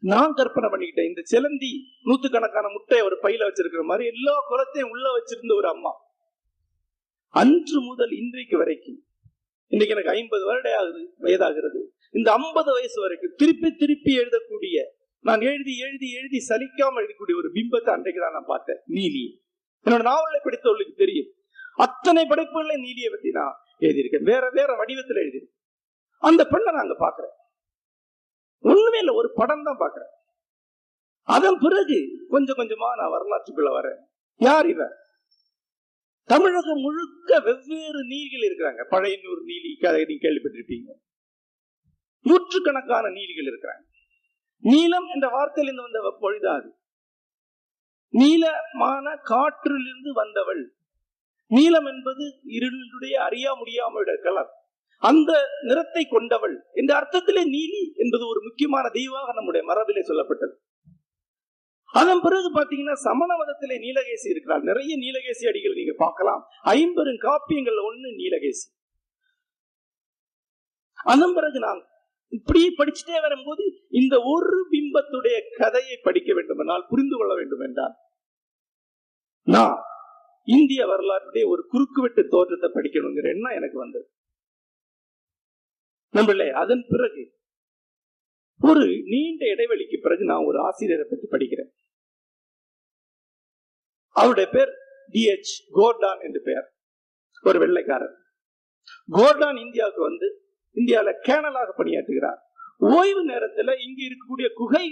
B: நான் கற்பனை பண்ணிக்கிட்டேன். இந்த சிலந்தி நூத்துக்கணக்கான முட்டை ஒரு பையில வச்சிருக்கிற மாதிரி எல்லா குலத்தையும் உள்ள வச்சிருந்த ஒரு அம்மா. அன்று முதல் இன்றைக்கு வரைக்கும். இன்னைக்கு எனக்கு ஐம்பது வருடம் ஆகுது வயதாகிறது. இந்த ஐம்பது வயசு வரைக்கும் திருப்பி திருப்பி எழுதக்கூடிய நான் எழுதி எழுதி எழுதி சலிக்காம எழுதக்கூடிய ஒரு பிம்பத்தை அன்றைக்கு தான் நான் பார்த்தேன் நீலி. என்னோட நாவலை படித்தவர்களுக்கு தெரியும். அத்தனை படைப்புகளை நீலியை பற்றி நான் எழுதியிருக்கேன். வேற வேற வடிவத்தில் எழுதியிருக்கேன். அந்த பெண்ணை நான் அங்க பாக்குறேன் ஒண்ணுமே இல்லை ஒரு படம் தான் பாக்குறேன் அதன் பிறகு கொஞ்சம் கொஞ்சமா நான் வரலாற்றுக்குள்ள வரேன். யார் இவன்? தமிழகம் முழுக்க வெவ்வேறு நீதிகள் இருக்கிறாங்க. பழையனூர் நீலி கதை நீங்க கேள்விப்பட்டிருப்பீங்க. நூற்றுக்கணக்கான நீலிகள் இருக்கிறாங்க. நீலம் என்ற வார்த்தையிலிருந்து வந்த பொழுதாது. நீலமான காற்றிலிருந்து வந்தவள். நீலம் என்பது இருளுடைய அறியா முடியாமல் கலர் அந்த நிறத்தை கொண்டவள். என்ற அர்த்தத்திலே நீலி என்பது ஒரு முக்கியமான தெய்வாக நம்முடைய மரபிலே சொல்லப்பட்டது. அதன் பிறகு பாத்தீங்கன்னா சமண மதத்திலே நீலகேசி இருக்கிறார் நிறைய நீலகேசி அடிகள் நீங்க பார்க்கலாம். ஐம்பெரும் காப்பியங்கள் ஒண்ணு நீலகேசி. அதன் பிறகு நான் இப்படி படிச்சுட்டே வரும்போது இந்த ஒரு பிம்பத்துடைய கதையை படிக்க வேண்டும் என்றால் புரிந்து கொள்ள வேண்டும் என்றால் நான் இந்திய வரலாற்றுடைய ஒரு குறுக்குவெட்டு தோற்றத்தை படிக்கணுங்கிற எண்ணம் எனக்கு வந்தது. நம்மளே அதன் பிறகு ஒரு நீண்ட இடைவெளிக்கு பிறகு நான் ஒரு ஆசிரியரை பற்றி படிக்கிறேன். அவருடைய பேர் டி எச் கோர்டான் என்று பெயர். ஒரு வெள்ளைக்காரர். கோர்டான் இந்தியாவுக்கு வந்து இந்தியாவில் கேனலாக பணியாற்றுகிறார். ஓய்வு நேரத்துல இங்க இருக்கக்கூடிய குகை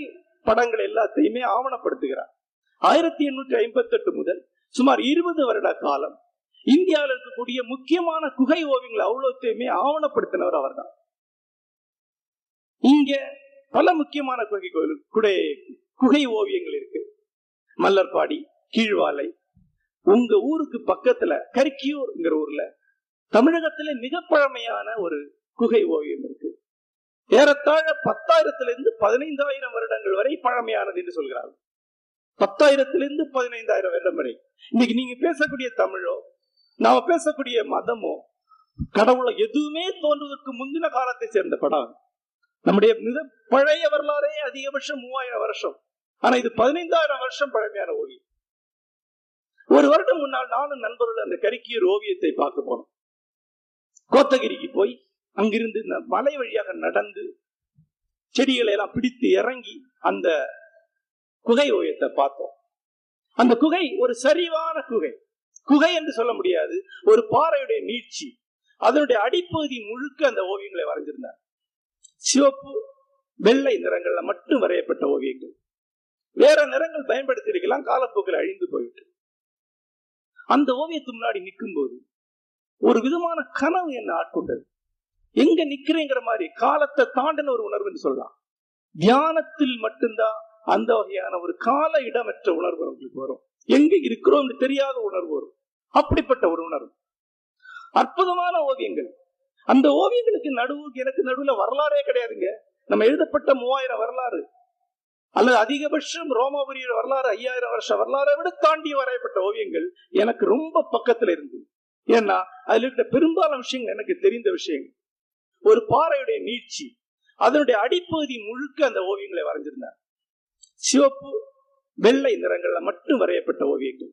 B: படங்கள் எல்லாத்தையுமே ஆவணப்படுத்துகிறார். ஆயிரத்தி எண்ணூற்றி ஐம்பத்தி எட்டு முதல் சுமார் இருபது வருட காலம் இந்தியாவில் இருக்கக்கூடிய முக்கியமான குகை ஓவியங்கள் அவ்வளோத்தையுமே ஆவணப்படுத்தினவர் அவர்தான். இங்க பல முக்கியமான குகை கோயில் குடை குகை ஓவியங்கள் இருக்கு. மல்லர்பாடி கீழ்வாலை உங்க ஊருக்கு பக்கத்துல கரிக்கியூர்ங்கிற ஊர்ல தமிழகத்துல மிக பழமையான ஒரு குகை ஓவியம் இருக்கு. ஏறத்தாழ பத்தாயிரத்திலிருந்து பதினைந்தாயிரம் வருடங்கள் வரை பழமையானது என்று சொல்கிறார்கள். பத்தாயிரத்திலிருந்து பதினைந்தாயிரம் வருடம் வரை. இன்னைக்கு நீங்க பேசக்கூடிய தமிழோ நாம பேசக்கூடிய மதமோ கடவுளை எதுவுமே தோன்றுவதற்கு முந்தின காலத்தை சேர்ந்த படம். நம்முடைய மிக பழைய வரலாறே அதிகபட்சம் மூவாயிரம் வருஷம். ஆனா இது பதினைந்தாயிரம் வருஷம் பழமையான ஓவியம். ஒரு வருடம் முன்னால் நானும் நண்பர்கள் அந்த கருக்கிய ஓவியத்தை பார்க்க போனோம். கோத்தகிரிக்கு போய் அங்கிருந்து இந்த மலை வழியாக நடந்து செடிகளை எல்லாம் பிடித்து இறங்கி அந்த குகை ஓவியத்தை பார்த்தோம். அந்த குகை ஒரு சரிவான குகை. குகை என்று சொல்ல முடியாது. ஒரு பாறையுடைய நீட்சி. அதனுடைய அடிப்பகுதி முழுக்க அந்த ஓவியங்களை வரைஞ்சிருந்தார். சிவப்பு வெள்ளை நிறங்கள்ல மட்டும் வரையப்பட்ட ஓவியங்கள். வேற நிறங்கள் பயன்படுத்தி இருக்கலாம் காலப்போக்கில் அழிந்து போயிட்டு அந்த ஓவியத்து முன்னாடி நிற்கும் போது ஒரு விதமான கனவு என்ன ஆட்கொண்டது. எங்க நிக்கிறேங்கிற மாதிரி காலத்தை தாண்டின ஒரு உணர்வுன்னு சொல்லலாம். தியானத்தில் மட்டும்தான் அந்த வகையான ஒரு கால இடமற்ற உணர்வு அவங்களுக்கு வரும். எங்க இருக்கிறோம் தெரியாத உணர்வு வரும். அப்படிப்பட்ட ஒரு உணர்வு. அற்புதமான ஓவியங்கள். அந்த ஓவியங்களுக்கு நடுவு எனக்கு நடுவுல வரலாறே கிடையாதுங்க. நம்ம எழுதப்பட்ட மூவாயிரம் வரலாறு. அல்லது அதிகபட்சம் ரோமாபுரிய வரலாறு ஐயாயிரம் வருஷ வரலாறை விட தாண்டி வரையப்பட்ட ஓவியங்கள் எனக்கு ரொம்ப பக்கத்துல இருந்து. ஏன்னா அதுல இருக்கிற பெரும்பாலான விஷயங்கள் எனக்கு தெரிந்த விஷயங்கள். ஒரு பாறையுடைய நீட்சி அதனுடைய அடிப்பகுதி முழுக்க அந்த ஓவியங்களை வரைஞ்சிருந்தார். சிவப்பு வெள்ளை நிறங்கள்ல மட்டும் வரையப்பட்ட ஓவியங்கள்.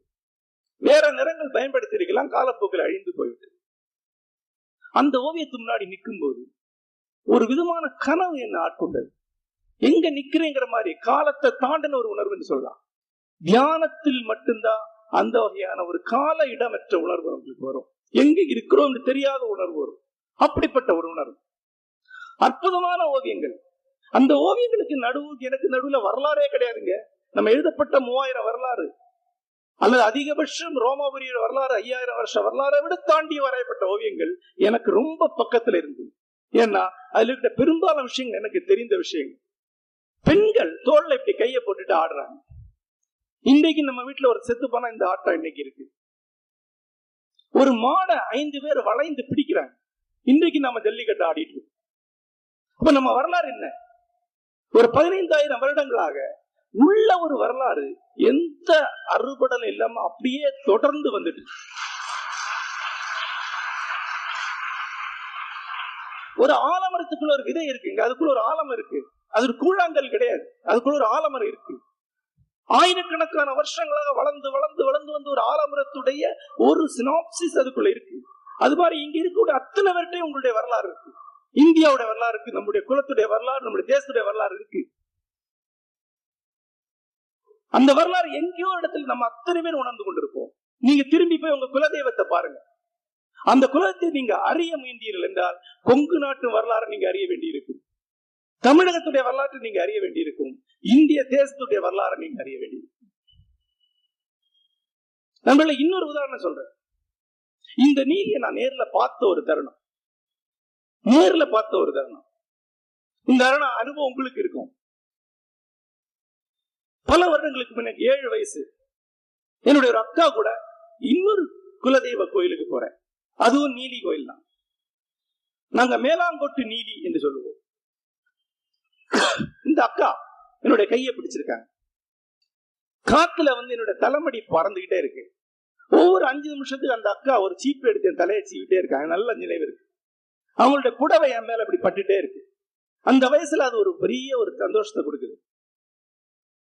B: வேற நிறங்கள் பயன்படுத்தி இருக்கலாம் காலப்போக்கில் அழிந்து போய்விட்டது. அந்த ஓவியத்து முன்னாடி நிற்கும் போது ஒரு விதமான கனவு என்ன ஆட்கொண்டது. எங்க நிக்கிறேங்கிற மாதிரி காலத்தை தாண்டின ஒரு உணர்வுன்னு சொல்லலாம். தியானத்தில் மட்டும்தான் அந்த வகையான ஒரு கால இடமற்ற உணர்வு உங்களுக்கு வரும். எங்க இருக்கிறோம் தெரியாத உணர்வு வரும். அப்படிப்பட்ட ஒரு உணர்வு. அற்புதமான ஓவியங்கள். அந்த ஓவியங்களுக்கு நடுவு எனக்கு நடுவுல வரலாறே கிடையாதுங்க. நம்ம எழுதப்பட்ட மூவாயிரம் வரலாறு. அல்லது அதிகபட்சம் ரோமாபுரிய வரலாறு ஐயாயிரம் வருஷ வரலாறை விட தாண்டி வரையப்பட்ட ஓவியங்கள் எனக்கு ரொம்ப பக்கத்துல இருந்து. ஏன்னா அதுல இருக்கிற பெரும்பாலான விஷயங்கள் எனக்கு தெரிந்த விஷயங்கள். பெண்கள் தோல்ல இப்படி கையை போட்டுட்டு ஆடுறாங்க. இன்றைக்கு நம்ம வீட்டுல ஒரு செத்து போனா இந்த ஆட்டம் இன்னைக்கு இருக்கு. ஒரு மாடை ஐந்து பேர் வளைந்து பிடிக்கிறாங்க. இன்றைக்கு நம்ம ஜல்லிக்கட்டு ஆடிட்டு இருக்கோம். அப்ப நம்ம வரலாறு என்ன? ஒரு பதினைந்தாயிரம் வருடங்களாக உள்ள ஒரு வரலாறு எந்த அறுபடலும் இல்லாம அப்படியே தொடர்ந்து வந்துட்டு ஒரு ஆலமரத்துக்குள்ள ஒரு விதை இருக்குங்க அதுக்குள்ள ஒரு ஆலமரம் இருக்கு. அது ஒரு கூழாங்கல் கிடையாது. அதுக்குள்ள ஒரு ஆலமரம் இருக்கு. ஆயிரக்கணக்கான வருஷங்களாக வளர்ந்து வளர்ந்து வளர்ந்து வந்து ஒரு ஆலமரத்துடைய ஒரு சினாப்சிஸ் அதுக்குள்ள இருக்கு. அது மாதிரி இங்க இருக்கக்கூடிய அத்தனை பேர்கிட்டையும் உங்களுடைய வரலாறு இருக்கு. இந்தியாவுடைய வரலாறு இருக்கு நம்முடைய குலத்துடைய வரலாறு நம்முடைய தேசத்துடைய வரலாறு இருக்கு. அந்த வரலாறு எங்கேயோ இடத்துல நம்ம அத்தனை பேர் உணர்ந்து கொண்டிருப்போம். நீங்க திரும்பி போய் உங்க குலதெய்வத்தை பாருங்க. அந்த குலத்தை நீங்க அறிய முயன்றீர்கள் என்றால் கொங்கு நாட்டு வரலாறு நீங்க அறிய வேண்டியிருக்கும். தமிழகத்துடைய வரலாற்றை நீங்க அறிய வேண்டியிருக்கும். இந்திய தேசத்துடைய வரலாறை நீங்க அறிய வேண்டியிருக்கும். நம்மள இன்னொரு உதாரணம் சொல்றேன். இந்த நீதியை நான் நேர்ல பார்த்த ஒரு தருணம். நேர்ல பார்த்த ஒரு தருணம். இந்த தருணம் அனுபவம் உங்களுக்கு இருக்கும். பல வருடங்களுக்கு முன்ன ஏழு வயசு. என்னுடைய ஒரு அக்கா கூட இன்னொரு குலதெய்வ கோயிலுக்கு போறேன். அதுவும் நீலி கோயில் தான். நாங்க மேலாங்கொட்டு நீலி என்று சொல்லுவோம். இந்த அக்கா என்னுடைய கையை பிடிச்சிருக்காங்க. காத்துல வந்து என்னோட தலைமடி பறந்துகிட்டே இருக்கு. ஒவ்வொரு அஞ்சு நிமிஷத்துக்கு அந்த அக்கா ஒரு சீப்பு எடுத்து என் தலையை சீவிட்டே இருக்காங்க நல்ல நினைவு இருக்கு. அவங்களுடைய புடவை என் மேல இப்படி பட்டுட்டே இருக்கு. அந்த வயசுல அது ஒரு பெரிய ஒரு சந்தோஷத்தை கொடுக்குது.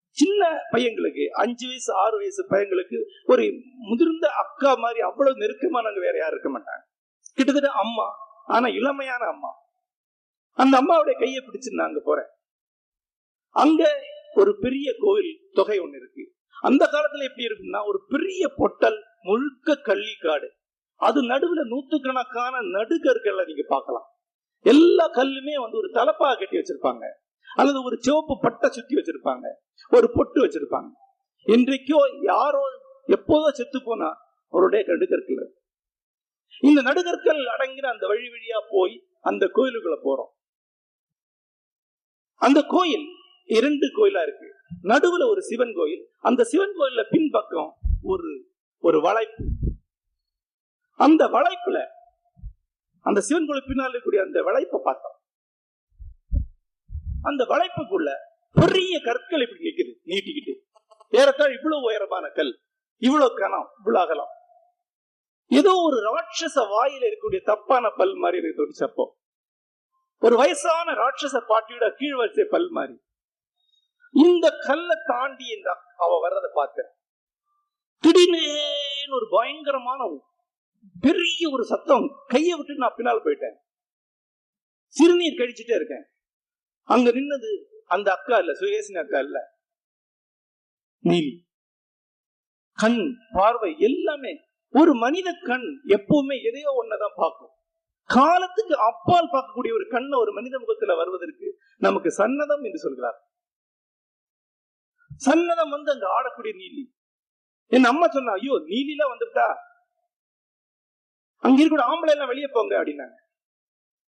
B: சின்ன பையங்களுக்கு அஞ்சு வயசு ஆறு வயசு பையங்களுக்கு ஒரு முதிர்ந்த அக்கா மாதிரி அவ்வளவு நெருக்கமானவங்க வேற யாரும் இருக்க மாட்டாங்க. கிட்டத்தட்ட அம்மா ஆனா இளமையான அம்மா. அந்த அம்மாவுடைய கையை பிடிச்சு நான் அங்க போறேன். அங்க ஒரு பெரிய கோவில் தொகை ஒண்ணு இருக்கு. அந்த காலத்துல எப்படி இருக்கும்னா ஒரு பெரிய பொட்டல் முழுக்க கள்ளிக்காடு. அது நடுவுல நூத்துக்கணக்கான நடுகற்களை நீங்க பார்க்கலாம். எல்லா கல்லுமே வந்து ஒரு தலப்பா கட்டி வச்சிருப்பாங்க. அல்லது ஒரு சிவப்பு பட்டை சுத்தி வச்சிருப்பாங்க. ஒரு பொட்டு வச்சிருப்பாங்க. இன்றைக்கோ யாரோ எப்போதோ செத்து போனா அவருடைய நடுகற்கள் இந்த நடுகற்கள் அடங்கின அந்த வழி வழியா போய் அந்த கோயிலுக்குள்ள போறோம். அந்த கோயில் இரண்டு கோயிலா இருக்கு. நடுவுல ஒரு சிவன் கோயில். அந்த சிவன் கோயில்ல பின்பக்கம் ஒரு ஒரு வளைப்பு. அந்த வளைப்புல அந்த சிவன் கோயில் பின்னால் இருக்கக்கூடிய அந்த வளைப்பை பார்த்தோம். அந்த வளைப்புக்குள்ள பெரிய கற்கள் இப்படி நிக்குது நீட்டிக்கிட்டு. ஏறத்தாழ் இவ்வளவு உயரமான கல் இவ்வளவு கனம் இவ்வளவு அகலம். ஏதோ ஒரு ராட்சச வாயில இருக்கக்கூடிய தப்பான பல் மாதிரி இருக்கு தொடிச்சப்போ ஒரு வயசான ராட்சச பாட்டியோட கீழ் வரிசை பல் மாதிரி. இந்த கல்லை தாண்டி இந்த அவ வர்றதை பார்த்தேன் திடீர்னு ஒரு பயங்கரமான பெரிய ஒரு சத்தம். கையை விட்டு நான் பின்னால் போயிட்டேன். சிறுநீர் கழிச்சுட்டே இருக்கேன். அங்க நின்னது அந்த அக்கா இல்ல சுயேசினி அக்கா இல்ல. நீலி. கண் பார்வை எல்லாமே ஒரு மனித கண். எப்பவுமே எதையோ ஒன்னதான் பார்க்கும். காலத்துக்கு அப்பால் பார்க்கக்கூடிய ஒரு கண்ணை ஒரு மனித முகத்துல வருவதற்கு நமக்கு சன்னதம் என்று சொல்கிறார். சன்னதம் வந்து அங்க ஆடக்கூடிய நீலி. என் அம்மா சொன்னா ஐயோ நீலிலாம் வந்துட்டா அங்க இருக்கிற ஆம்பளை எல்லாம் வெளியே போங்க அப்படின்னாங்க.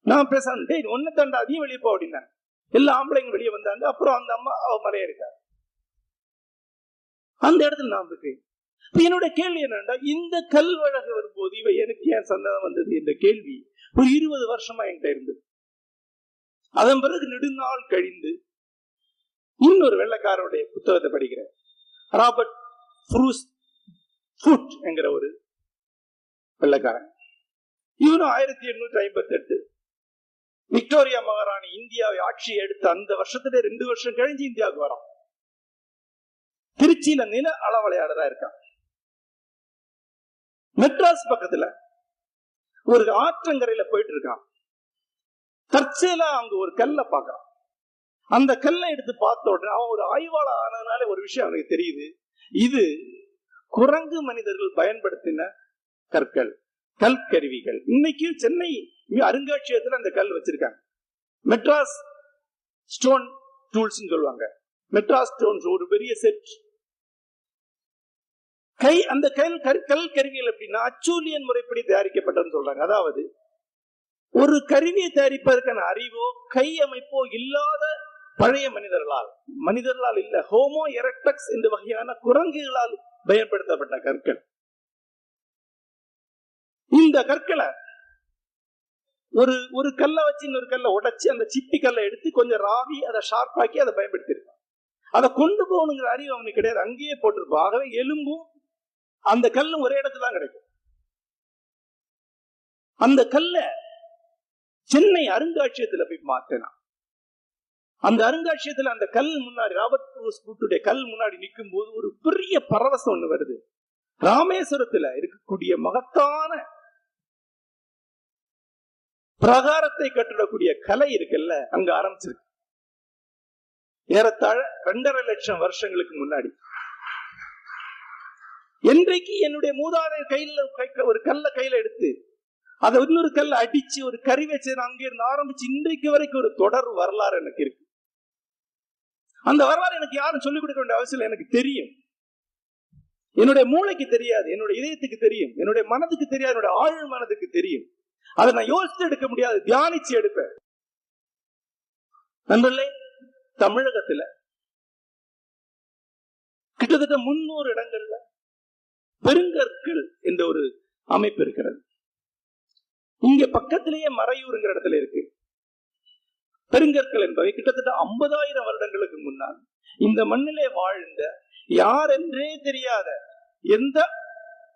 B: நான் பேசாம டேய் ஒன்னு தாண்டா அதையும் வெளியே போ அப்படின்னாங்க. எல்லா ஆம்பளைங்க வெளியே வந்தாங்க. அப்புறம் அந்த அம்மா அவ மலைய இருக்காரு அந்த இடத்துல நான் இருக்கேன் என்னோட கேள்வி என்னன்னா இந்த கல்வழக வரும்போது இவ எனக்கு ஏன் சந்தனம் வந்தது என்ற கேள்வி ஒரு இருபது வருஷமா என்கிட்ட இருந்தது. அதன் பிறகு நெடுநாள் கழிந்து இன்னொரு வெள்ளக்காரனுடைய புத்தகத்தை படிக்கிறேன். ராபர்ட் ஃப்ரூஸ் ஃபுட் என்கிற ஒரு வெள்ளக்காரன். இவனும் ஆயிரத்தி எண்ணூற்றி ஐம்பத்தி எட்டு விக்டோரியா மகாராணி இந்தியாவை ஆட்சி எடுத்த அந்த வருஷத்துல ரெண்டு வருஷம் கழிஞ்சு இந்தியாவுக்கு வரான். திருச்சியில நில அளவலையாளரா இருக்கான். மெட்ராஸ் பக்கத்துல ஒரு ஆற்றங்கரையில போயிட்டு இருக்கான். தற்செயலா அங்க ஒரு கல்லை பார்க்கறான். அந்த கல்லை எடுத்து பார்த்த உடனே அவன் ஒரு ஆய்வாளர் ஆனதுனால ஒரு விஷயம் அவனுக்கு தெரியுது. இது குரங்கு மனிதர்கள் பயன்படுத்தின கற்கள் கல் கருவிகள் இன்னைக்கு சென்னை அருங்காட்சியகத்தில் அந்த கல் வச்சிருக்காங்க. மெட்ராஸ் ஸ்டோன் டூல்ஸ் சொல்லுவாங்க. மெட்ராஸ் ஸ்டோன்ஸ் ஒரு பெரிய செட் கை அந்த கல் கல் கல் கருவிகள் எப்படின்னா அச்சூலியன் முறைப்படி தயாரிக்கப்பட்டதுன்னு சொல்றாங்க. அதாவது ஒரு கருவியை தயாரிப்பதற்கான அறிவோ கை அமைப்போ இல்லாத பழைய மனிதர்களால் மனிதர்களால் இல்ல ஹோமோ எரக்டக்ஸ் என்ற வகையான குரங்குகளால் பயன்படுத்தப்பட்ட கற்கள். இந்த கற்களை ஒரு ஒரு கல்லை வச்சு இன்னொரு கல்லை உடைச்சு அந்த சிப்பி கல்லை எடுத்து கொஞ்சம் ராவி அதை ஷார்ப்பாக்கி அதை பயன்படுத்தியிருப்பான். அதை கொண்டு போகணுங்கிற அறிவு அவனுக்கு கிடையாது. அங்கேயே போட்டிருப்பான். ஆகவே எலும்பும் அந்த கல்லும் ஒரே இடத்துல தான் கிடைக்கும். அந்த கல்ல சென்னை அருங்காட்சியகத்துல போய் மாத்தினான். அந்த அருங்காட்சியத்துல அந்த கல் முன்னாடி ராபர்ட் ப்ரூஸ் புட்டுடைய கல் முன்னாடி நிற்கும் போது ஒரு பெரிய பரவசம் ஒண்ணு வருது. ராமேஸ்வரத்துல இருக்கக்கூடிய மகத்தான பிரகாரத்தை கட்டிடக்கூடிய கலை இருக்குல்ல அங்க ஆரம்பிச்சிருக்கு. ஏறத்தாழ ரெண்டரை லட்சம் வருஷங்களுக்கு முன்னாடி. என்றைக்கு என்னுடைய மூதாதையர் கையில ஒரு கல்ல கையில எடுத்து அதை இன்னொரு கல்ல அடிச்சு ஒரு கறி வச்சு அங்கிருந்து ஆரம்பிச்சு இன்றைக்கு வரைக்கும் ஒரு தொடர் வரலாறு எனக்கு இருக்கு. அந்த வரலாறு எனக்கு யாரும் சொல்லிக் கொடுக்க வேண்டிய அவசியம் இல்லை, எனக்கு தெரியும். என்னுடைய மூளைக்கு தெரியாது என்னுடைய இதயத்துக்கு தெரியும் என்னுடைய மனதுக்கு தெரியாது என்னுடைய ஆழ் மனதுக்கு தெரியும். அதை நான் யோசித்து எடுக்க முடியாது தியானிச்சு எடுப்பேன். நண்பர்களே தமிழகத்துல கிட்டத்தட்ட முன்னூறு இடங்கள்ல பெருங்கற்கள் என்ற ஒரு அமைப்பு இருக்கிறது. இங்க பக்கத்திலேயே மறையூருங்கிற இடத்துல இருக்கு. பெருங்கற்கள் என்பவை கிட்டத்தட்ட ஐம்பதாயிரம் வருடங்களுக்கு முன்னால் இந்த மண்ணிலே வாழ்ந்த யார் என்றே தெரியாத எந்த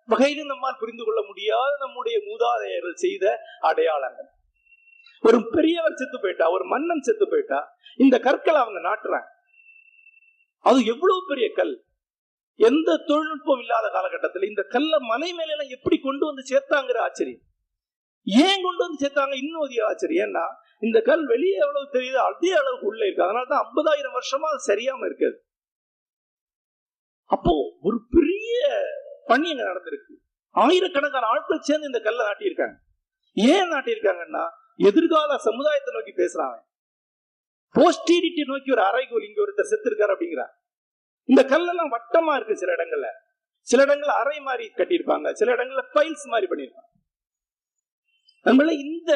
B: வகையிலும் நம்மால் புரிந்து கொள்ள முடியாத நம்முடைய மூதாதையர்கள் செய்த அடையாளங்கள். ஒரு பெரியவர் செத்து போயிட்டா ஒரு மன்னன் செத்து போயிட்டா இந்த கற்களை அவங்க நாட்டுறாங்க. அது எவ்வளவு பெரிய கல்? எந்த தொழில்நுட்பம் இல்லாத காலகட்டத்தில் இந்த கல்லை மலை மேல எல்லாம் எப்படி கொண்டு வந்து சேர்த்தாங்கிற ஆச்சரியம். ஏன் கொண்டு வந்து சேர்த்தாங்க? இன்னும் அதிக ஆச்சரியம். ஏன்னா இந்த கல் வெளியே எவ்வளவு தெரியுது அதே அளவுக்கு உள்ள இருக்கு. அதனால தான் ஐம்பதாயிரம் வருஷமா அது சரியாம இருக்காது. அப்போ ஒரு பெரிய பணி அங்க நடந்திருக்கு. ஆயிரக்கணக்கான ஆட்கள் சேர்ந்து இந்த கல்லை நாட்டியிருக்காங்க. ஏன் நாட்டியிருக்காங்கன்னா எதிர்கால சமுதாயத்தை நோக்கி பேசுறாங்க. போஸ்டீரிட்டி நோக்கி ஒரு அரைகோல் இங்க ஒருத்தர் செத்து இருக்காரு அப்படிங்கிறார். இந்த கல்லெல்லாம் வட்டமா இருக்கு சில இடங்கள்ல. சில இடங்கள்ல அறை மாதிரி கட்டியிருப்பாங்க. சில இடங்கள்ல பைல்ஸ் மாதிரி பண்ணியிருப்பாங்க. நம்மள இந்த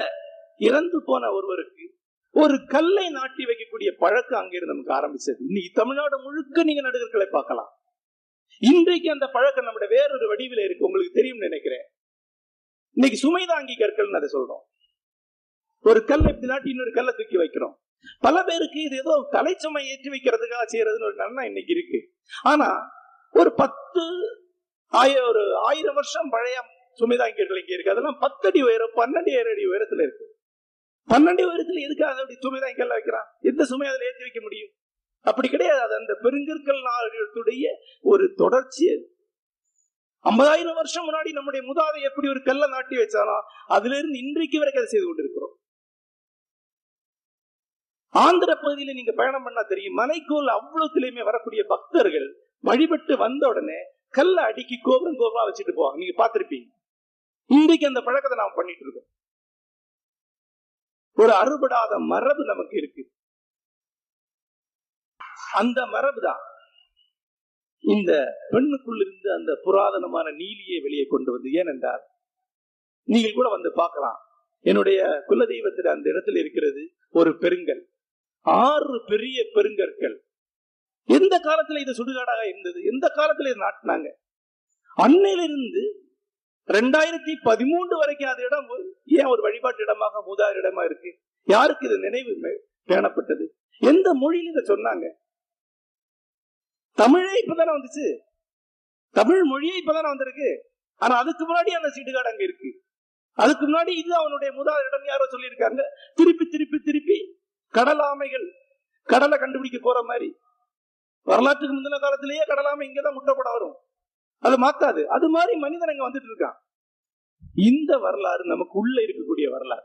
B: இறந்து போன ஒருவருக்கு ஒரு கல்லை நாட்டி வைக்கக்கூடிய பழக்கம் அங்கிருந்து நமக்கு ஆரம்பிச்சது. இன்னைக்கு தமிழ்நாடு முழுக்க நீங்க நடுகர்களை பார்க்கலாம். இன்றைக்கு அந்த பழக்கம் நம்முடைய வேறொரு வடிவில இருக்கு. உங்களுக்கு தெரியும் நினைக்கிறேன். இன்னைக்கு சுமைதாங்கி கற்கள்னு அதை சொல்றோம். ஒரு கல்லை இப்படி நாட்டி இன்னொரு கல்லை தூக்கி வைக்கிறோம். பல பேருக்கு இது ஏதோ தலைச்சுமை ஏற்றி வைக்கிறதுக்காக செய்யறதுன்னு ஒரு நன்மை இன்னைக்கு இருக்கு. ஆனா ஒரு பத்து ஆய ஒரு ஆயிரம் வருஷம் பழைய சுமைதாங்கியர்கள் இங்க இருக்கு. அதெல்லாம் பத்தடி உயரம் பன்னெண்டு ஏழு அடி உயரத்துல இருக்கு. பன்னெண்டு வருடத்துல எதுக்காக அப்படி இங்கெல்லாம் வைக்கிறான்? எந்த சுமை அதில் ஏற்றி வைக்க முடியும். அப்படி கிடையாது. அது அந்த பெருங்கற்கள் நாடுடைய ஒரு தொடர்ச்சி. அது ஐம்பதாயிரம் வருஷம் முன்னாடி நம்முடைய முதாதை எப்படி ஒரு கல்லை நாட்டி வச்சானோ அதுல இருந்து இன்றைக்கு வரைக்கும் அதை செய்து கொண்டிருக்கிறோம். ஆந்திர பகுதியில நீங்க பயணம் பண்ணா தெரியும். மலைக்கோல் அவ்வளவுத்திலையுமே வரக்கூடிய பக்தர்கள் வழிபட்டு வந்த உடனே கல்லை அடுக்கி கோபுரம் கோபுரம் வச்சுட்டு போவாங்க. நீங்க பார்த்திருப்பீங்க. இன்றைக்கு அந்த பழக்கத்தை நாம் பண்ணிட்டு இருக்கோம். ஒரு அறுபடாத மரபு நமக்கு இருக்கு. அந்த மரபு தான் இந்த பெண்ணுக்குள் இருந்து அந்த புராதனமான நீலியை வெளியே கொண்டு வந்து ஏனென்றால் நீங்கள் கூட வந்து பார்க்கலாம். என்னுடைய குலதெய்வத்தில் அந்த இடத்துல இருக்கிறது ஒரு பெருங்கல். ஆறு பெரிய பெருங்கற்கள். எந்த காலத்துல இது சுடுகாடாக இருந்தது? எந்த காலத்துல இது நாட்டினாங்க? அன்னையிலிருந்து ரெண்டாயிரத்தி பதிமூன்று வரைக்கும் அது இடம் ஏன் ஒரு வழிபாட்டு இடமாக மூதாறு இடமா இருக்கு? யாருக்கு இது நினைவு பேணப்பட்டது? எந்த மொழியில இதை சொன்னாங்க? தமிழே இப்பதானே வந்துச்சு. தமிழ் மொழியே இப்பதானே வந்திருக்கு. ஆனா அதுக்கு முன்னாடி அந்த சீடுகாடு அங்க இருக்கு. அதுக்கு முன்னாடி இது அவனுடைய முதல் இடம் யாரோ சொல்லியிருக்காங்க. திருப்பி திருப்பி திருப்பி கடலாமைகள். கடலை கண்டுபிடிக்க போற மாதிரி. வரலாற்றுக்கு முந்தின காலத்திலேயே கடலாமை இங்கதான் முட்டைப்பட வரும். அது மாத்தாது. அது மாதிரி மனிதன் அங்க வந்துட்டு இருக்கான். இந்த வரலாறு நமக்கு உள்ள இருக்கக்கூடிய வரலாறு.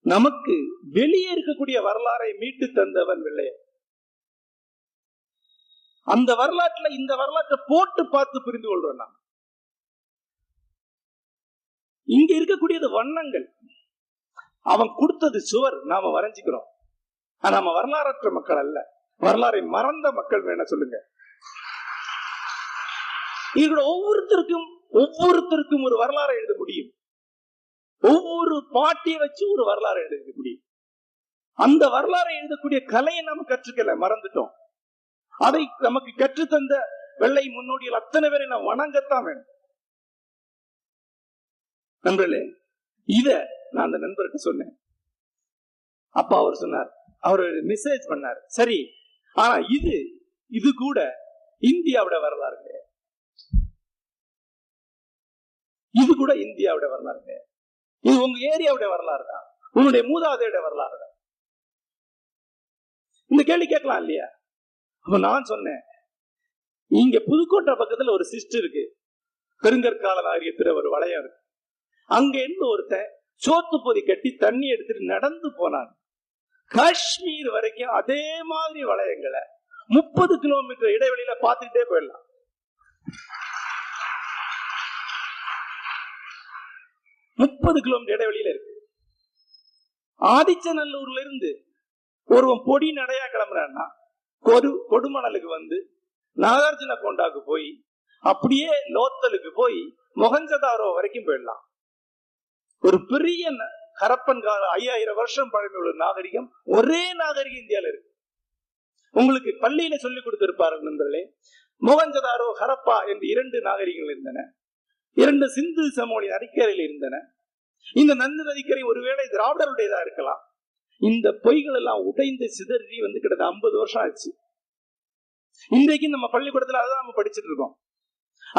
B: நமக்கு வெளியே இருக்கக்கூடிய வரலாறை மீட்டு தந்தவன் வெள்ளையன். அந்த வரலாற்றுல இந்த வரலாற்றை போட்டு பார்த்து புரிந்து கொள்றோம் நாம். இங்க இருக்கக்கூடியது வண்ணங்கள். அவன் கொடுத்தது சுவர் நாம வரைஞ்சுக்கிறோம். நாம நம்ம வரலாறற்ற மக்கள் அல்ல. வரலாறை மறந்த மக்கள் வேணா சொல்லுங்க. இவர்கள் ஒவ்வொருத்தருக்கும் ஒவ்வொருத்தருக்கும் ஒரு வரலாறை எழுத முடியும். ஒவ்வொரு பாட்டியை வச்சு ஒரு வரலாறு எழுத முடியும். அந்த வரலாறை எழுதக்கூடிய கலையை நாம கற்றுக்கல மறந்துட்டோம். அதை நமக்கு கற்றுத்தந்த வெள்ளை முன்னோடிகள் அத்தனை பேரை நான் வணங்கத்தான் வேணும். நண்பர்களே இத நான் அந்த நண்பருக்கு சொன்னேன். அப்பா அவர் சொன்னார் அவர் மெசேஜ் பண்ணார். சரி ஆனா இது இது கூட இந்தியாவோட வரலாறு கிடையாது. இது கூட இந்தியாவுடைய வரலாறு இது உங்க ஏரியாவுடைய வரலாறு தான் உன்னுடைய மூதாதையோட வரலாறு தான் இந்த கேள்வி கேட்கலாம் இல்லையா? அப்ப நான் சொன்னேன் இங்க புதுக்கோட்டை பக்கத்துல ஒரு சிஸ்ட் இருக்கு. பெருங்கற்கால நாரியத்துல ஒரு வளையம் இருக்கு. அங்க இருந்து ஒருத்தன் சோத்து பொதி கட்டி தண்ணி எடுத்துட்டு நடந்து போனான். காஷ்மீர் வரைக்கும் அதே மாதிரி வளையங்களை முப்பது கிலோமீட்டர் இடைவெளியில பார்த்துக்கிட்டே போயிடலாம். முப்பது கிலோமீட்டர் இடைவெளியில இருக்கு. ஆதிச்சநல்லூர்ல இருந்து ஒருவன் பொடி நடையா கிளம்புறான்னா கொடு கொடுமணலுக்கு வந்து நாகார்ஜுன கோண்டாக்கு போய் அப்படியே லோத்தலுக்கு போய் மொகஞ்சதாரோ வரைக்கும் போயிடலாம். ஒரு பெரிய ஹரப்பன் கால ஐயாயிரம் வருஷம் பழமையுள்ள நாகரிகம் ஒரே நாகரிகம் இந்தியால இருக்கு. உங்களுக்கு பள்ளியில சொல்லி கொடுத்திருப்பார்கள் நண்பர்களே மொகஞ்சதாரோ ஹரப்பா என்று இரண்டு நாகரிகங்கள் இருந்தன. இரண்டு சிந்து சமோனி நதிக்கரையில் இருந்தன. இந்த நந்து நதிக்கரை ஒருவேளை திராவிடருடையதா இருக்கலாம். இந்த பொய்கள் எல்லாம் உடைந்து சிதறி வந்து கிட்டத்தட்ட ஐம்பது வருஷம் ஆச்சு. இன்றைக்கு நம்ம பள்ளிக்கூடத்துல அதான் நம்ம படிச்சுட்டு இருக்கோம்.